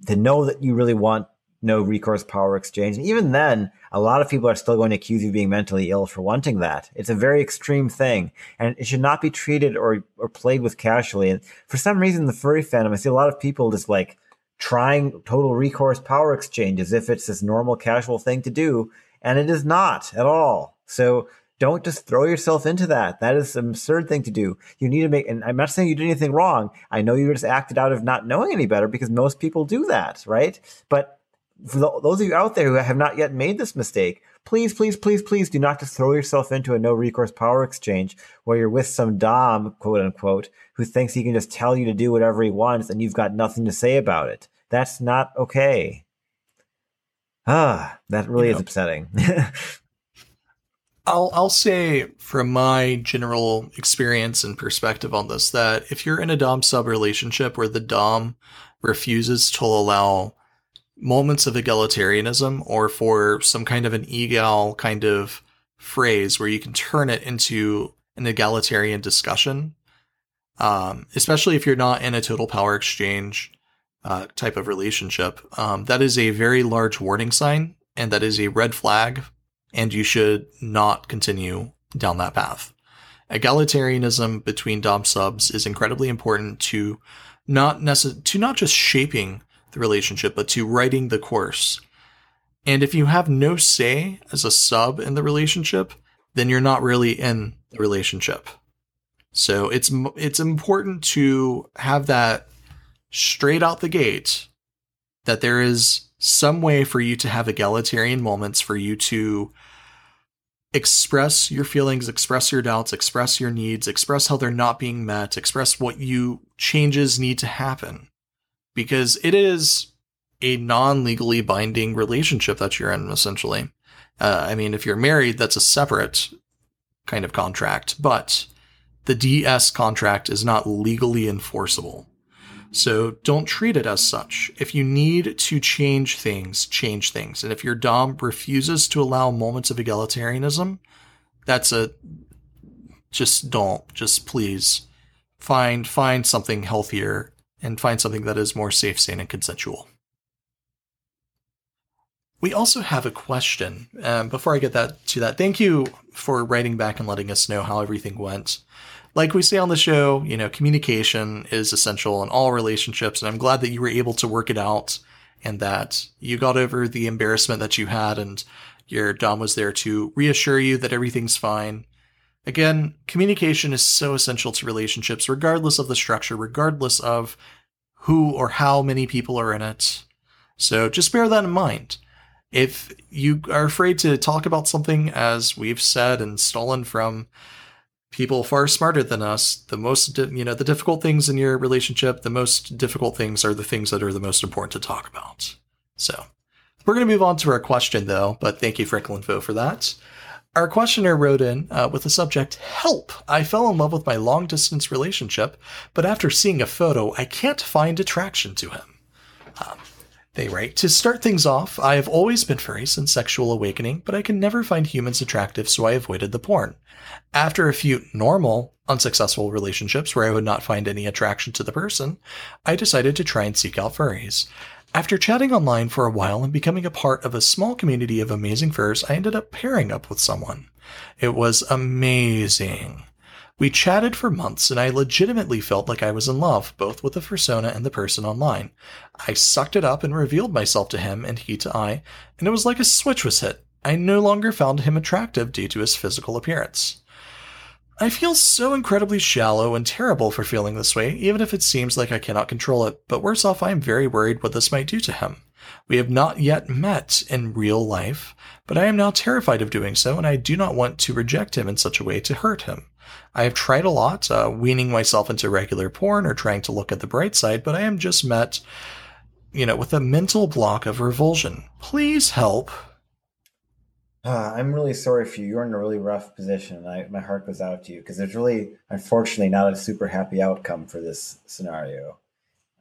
to know that you really want no recourse power exchange. And even then, a lot of people are still going to accuse you of being mentally ill for wanting that. It's a very extreme thing and it should not be treated or, or played with casually. And for some reason, the furry fandom, I see a lot of people just like trying total recourse power exchange as if it's this normal casual thing to do. And it is not at all. So don't just throw yourself into that. That is an absurd thing to do. You need to make, and I'm not saying you did anything wrong. I know you just acted out of not knowing any better because most people do that, right? But for the, those of you out there who have not yet made this mistake, please, please, please, please do not just throw yourself into a no recourse power exchange where you're with some Dom, quote unquote, who thinks he can just tell you to do whatever he wants and you've got nothing to say about it. That's not okay. Ah, that really you know, is upsetting. *laughs* I'll I'll say from my general experience and perspective on this that if you're in a dom sub relationship where the dom refuses to allow moments of egalitarianism or for some kind of an egal kind of phrase where you can turn it into an egalitarian discussion, um, especially if you're not in a total power exchange uh, type of relationship, um, that is a very large warning sign and that is a red flag and you should not continue down that path. Egalitarianism between dom subs is incredibly important to not necess- to not just shaping the relationship, but to writing the course. And if you have no say as a sub in the relationship, then you're not really in the relationship. So it's it's important to have that straight out the gate that there is some way for you to have egalitarian moments for you to express your feelings, express your doubts, express your needs, express how they're not being met, express what you changes need to happen. Because it is a non legally binding relationship that you're in, essentially. Uh, I mean, if you're married, that's a separate kind of contract, but the DS contract is not legally enforceable. So don't treat it as such. If you need to change things, change things. And if your Dom refuses to allow moments of egalitarianism, that's a just don't. Just please find find something healthier and find something that is more safe, sane, and consensual. We also have a question. Um, before I get that to that, thank you for writing back and letting us know how everything went like we say on the show, you know, communication is essential in all relationships. And I'm glad that you were able to work it out and that you got over the embarrassment that you had and your Dom was there to reassure you that everything's fine. Again, communication is so essential to relationships, regardless of the structure, regardless of who or how many people are in it. So just bear that in mind. If you are afraid to talk about something, as we've said and stolen from people far smarter than us the most you know the difficult things in your relationship the most difficult things are the things that are the most important to talk about. So we're going to move on to our question though but thank you franklin Foe, for that. Our questioner wrote in uh, with the subject help! I fell in love with my long distance relationship but after seeing a photo i can't find attraction to him. Um, they write To start things off, I have always been furry since sexual awakening, but I can never find humans attractive, so I avoided the porn. After a few normal, unsuccessful relationships where I would not find any attraction to the person, I decided to try and seek out furries. After chatting online for a while and becoming a part of a small community of amazing furs, I ended up pairing up with someone. It was amazing. We chatted for months, and I legitimately felt like I was in love, both with the persona and the person online. I sucked it up and revealed myself to him and he to I, and it was like a switch was hit. I no longer found him attractive due to his physical appearance. I feel so incredibly shallow and terrible for feeling this way, even if it seems like I cannot control it, but worse off, I am very worried what this might do to him. We have not yet met in real life, but I am now terrified of doing so, and I do not want to reject him in such a way to hurt him. I have tried a lot, uh, weaning myself into regular porn or trying to look at the bright side, but I am just met you know, with a mental block of revulsion. Please help. Uh, I'm really sorry for you. You're in a really rough position. I, my heart goes out to you because there's really, unfortunately, not a super happy outcome for this scenario.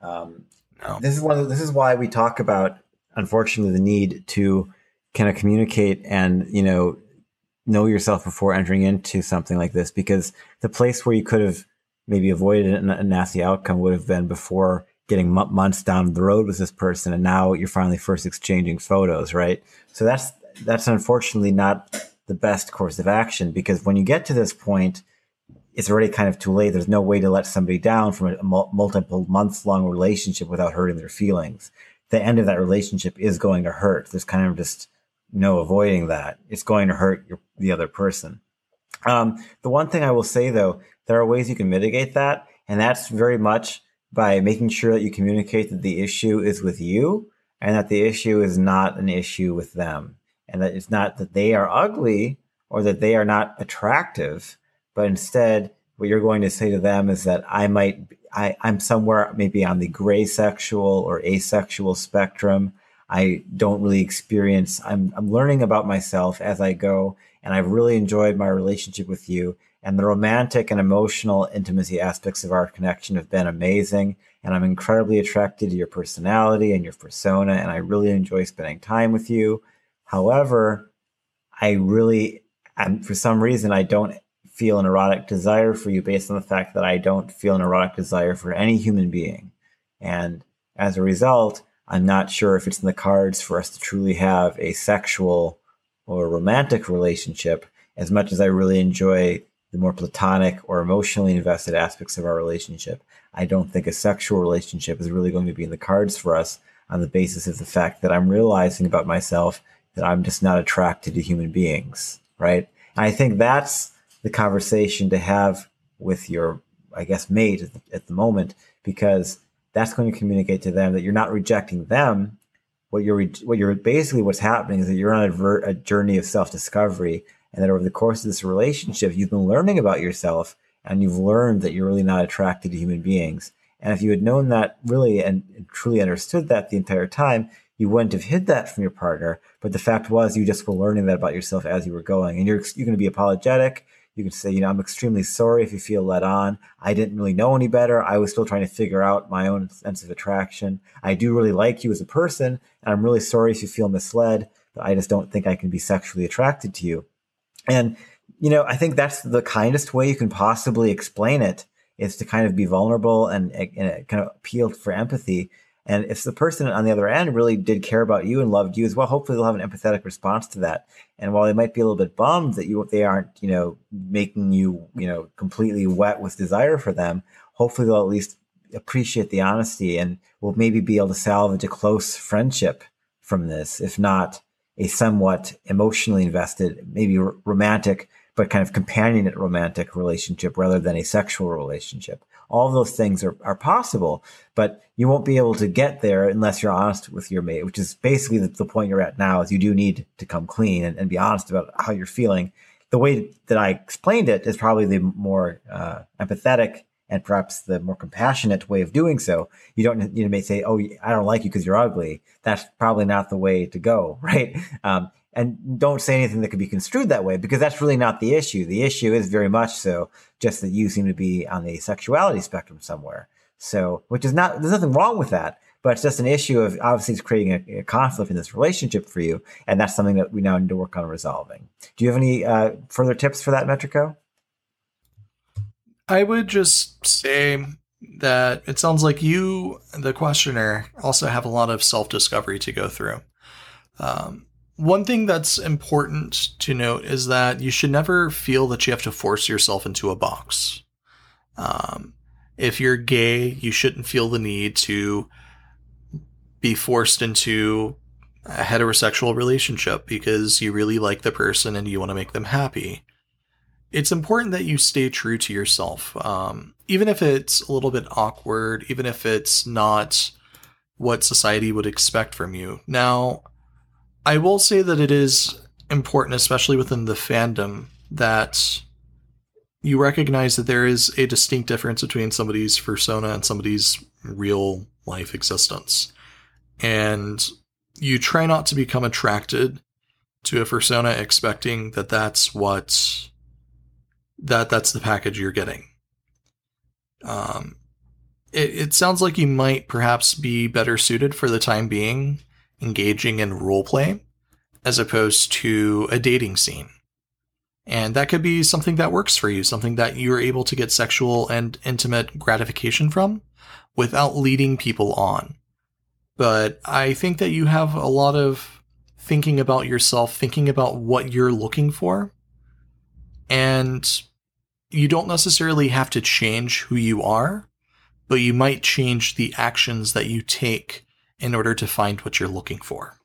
Um, no. This is one. Of, this is why we talk about, unfortunately, the need to kind of communicate and you know know yourself before entering into something like this because the place where you could have maybe avoided a nasty outcome would have been before getting months down the road with this person and now you're finally first exchanging photos right? So that's that's unfortunately not the best course of action because when you get to this point it's already kind of too late. There's no way to let somebody down from a multiple months long relationship without hurting their feelings. The end of that relationship is going to hurt. There's kind of just no avoiding that. It's going to hurt your, the other person. Um, the one thing I will say though, there are ways you can mitigate that, and that's very much by making sure that you communicate that the issue is with you and that the issue is not an issue with them, and that it's not that they are ugly or that they are not attractive, but instead what you're going to say to them is that I might I, I'm somewhere maybe on the gray sexual or asexual spectrum. I don't really experience. I'm I'm learning about myself as I go, and I've really enjoyed my relationship with you. And the romantic and emotional intimacy aspects of our connection have been amazing. And I'm incredibly attracted to your personality and your persona, and I really enjoy spending time with you. However, I really, and for some reason, I don't feel an erotic desire for you based on the fact that I don't feel an erotic desire for any human being. And as a result, I'm not sure if it's in the cards for us to truly have a sexual or romantic relationship as much as I really enjoy the more platonic or emotionally invested aspects of our relationship. I don't think a sexual relationship is really going to be in the cards for us on the basis of the fact that I'm realizing about myself that I'm just not attracted to human beings, right? And I think that's the conversation to have with your, I guess, mate at the, at the moment, because that's going to communicate to them that you're not rejecting them. What you're what you're basically what's happening is that you're on a, ver- a journey of self discovery, and that over the course of this relationship, you've been learning about yourself, and you've learned that you're really not attracted to human beings. And if you had known that really and, and truly understood that the entire time, you wouldn't have hid that from your partner. But the fact was, you just were learning that about yourself as you were going, and you're you're going to be apologetic. You can say, you know, I'm extremely sorry if you feel let on. I didn't really know any better. I was still trying to figure out my own sense of attraction. I do really like you as a person, and I'm really sorry if you feel misled, but I just don't think I can be sexually attracted to you. And, you know, I think that's the kindest way you can possibly explain it is to kind of be vulnerable and, and kind of appeal for empathy and if the person on the other end really did care about you and loved you as well, hopefully they'll have an empathetic response to that. And while they might be a little bit bummed that you they aren't, you know, making you, you know, completely wet with desire for them, hopefully they'll at least appreciate the honesty and will maybe be able to salvage a close friendship from this, if not a somewhat emotionally invested, maybe romantic, but kind of companionate romantic relationship rather than a sexual relationship. All of those things are, are possible, but you won't be able to get there unless you're honest with your mate, which is basically the, the point you're at now is you do need to come clean and, and, be honest about how you're feeling. The way that I explained it is probably the more uh, empathetic and perhaps the more compassionate way of doing so. You don't, you may say, "Oh, I don't like you because you're ugly." That's probably not the way to go, *laughs* right? Um, and don't say anything that could be construed that way because that's really not the issue. The issue is very much so just that you seem to be on the sexuality spectrum somewhere. So, which is not, there's nothing wrong with that, but it's just an issue of obviously it's creating a, a conflict in this relationship for you. And that's something that we now need to work on resolving. Do you have any uh, further tips for that, Metrico? I would just say that it sounds like you, the questioner, also have a lot of self discovery to go through. Um, one thing that's important to note is that you should never feel that you have to force yourself into a box. Um, if you're gay, you shouldn't feel the need to be forced into a heterosexual relationship because you really like the person and you want to make them happy. It's important that you stay true to yourself, um, even if it's a little bit awkward, even if it's not what society would expect from you. Now, I will say that it is important, especially within the fandom, that you recognize that there is a distinct difference between somebody's persona and somebody's real life existence. and you try not to become attracted to a persona expecting that that's what that that's the package you're getting. Um, it, it sounds like you might perhaps be better suited for the time being engaging in role play as opposed to a dating scene. And that could be something that works for you, something that you're able to get sexual and intimate gratification from without leading people on. But I think that you have a lot of thinking about yourself, thinking about what you're looking for. And you don't necessarily have to change who you are, but you might change the actions that you take in order to find what you're looking for.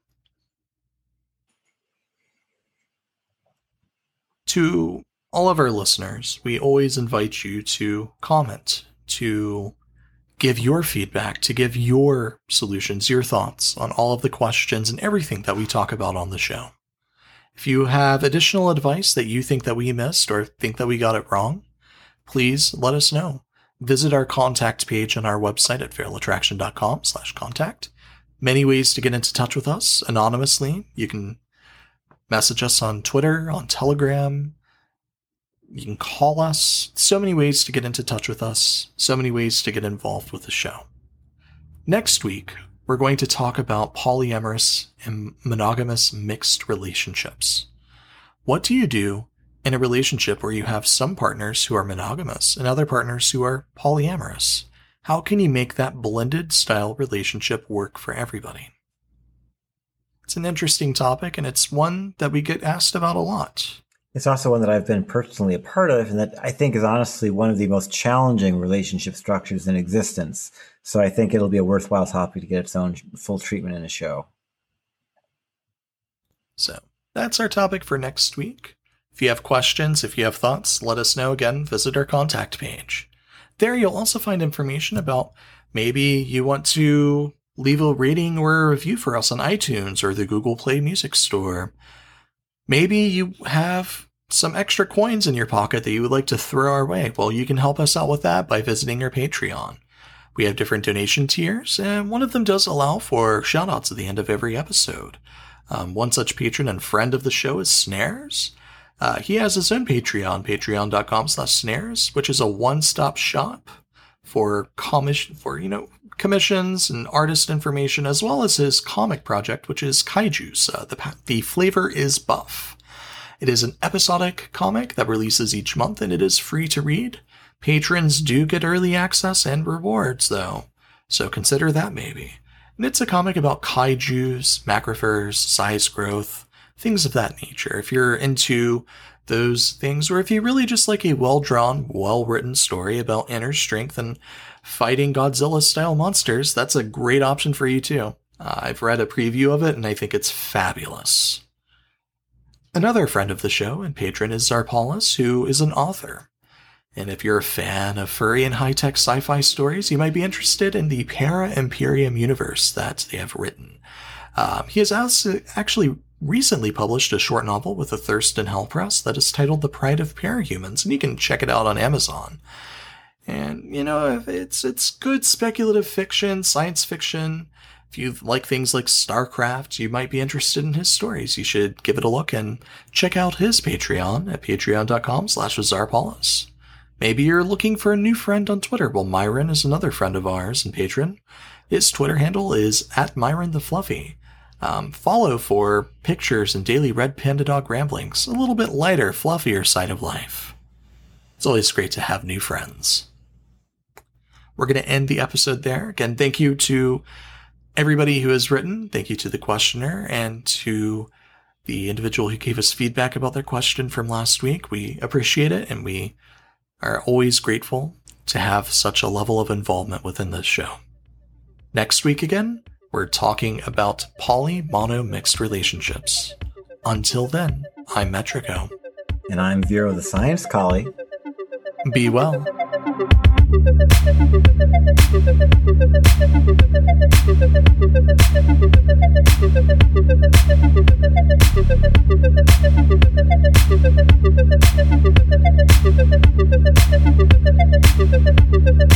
To all of our listeners, we always invite you to comment, to give your feedback, to give your solutions, your thoughts on all of the questions and everything that we talk about on the show. If you have additional advice that you think that we missed or think that we got it wrong, please let us know. Visit our contact page on our website at feralattraction.com slash contact. Many ways to get into touch with us anonymously. You can message us on Twitter, on Telegram. You can call us. So many ways to get into touch with us. So many ways to get involved with the show. Next week, we're going to talk about polyamorous and monogamous mixed relationships. What do you do in a relationship where you have some partners who are monogamous and other partners who are polyamorous? How can you make that blended style relationship work for everybody? It's an interesting topic, and it's one that we get asked about a lot. It's also one that I've been personally a part of, and that I think is honestly one of the most challenging relationship structures in existence. So I think it'll be a worthwhile topic to get its own full treatment in a show. So that's our topic for next week. If you have questions, if you have thoughts, let us know again. Visit our contact page. There you'll also find information about maybe you want to leave a rating or a review for us on iTunes or the Google Play Music Store. Maybe you have some extra coins in your pocket that you would like to throw our way. Well, you can help us out with that by visiting our Patreon. We have different donation tiers, and one of them does allow for shoutouts at the end of every episode. Um, one such patron and friend of the show is Snares. Uh, he has his own Patreon, patreon.com slash snares, which is a one-stop shop for commission for, you know, commissions and artist information, as well as his comic project, which is Kaiju's. Uh, the, the flavor is buff. It is an episodic comic that releases each month and it is free to read. Patrons do get early access and rewards, though, so consider that maybe. And it's a comic about kaijus, macrophers, size growth, things of that nature. If you're into those things, or if you really just like a well drawn, well written story about inner strength and fighting Godzilla style monsters, that's a great option for you too. Uh, I've read a preview of it and I think it's fabulous. Another friend of the show and patron is Zarpalis, who is an author. And if you're a fan of furry and high tech sci fi stories, you might be interested in the Para Imperium universe that they have written. Um, he has also actually recently published a short novel with the Thurston Howl Press that is titled The Pride of Parahumans, and you can check it out on Amazon. And you know, it's it's good speculative fiction, science fiction. If you like things like StarCraft, you might be interested in his stories. You should give it a look and check out his Patreon at patreon.com slash Zarpalis. Maybe you're looking for a new friend on Twitter. Well, Myron is another friend of ours and patron. His Twitter handle is at Myron the Fluffy. Um, follow for pictures and daily red panda dog ramblings, a little bit lighter, fluffier side of life. It's always great to have new friends we're going to end the episode there. Again, thank you to everybody who has written. Thank you to the questioner and to the individual who gave us feedback about their question from last week. We appreciate it and we are always grateful to have such a level of involvement within this show. Next week again, we're talking about poly mono mixed relationships. Until then, I'm Metrico. And I'm Vero the Science Collie. Be well. *laughs*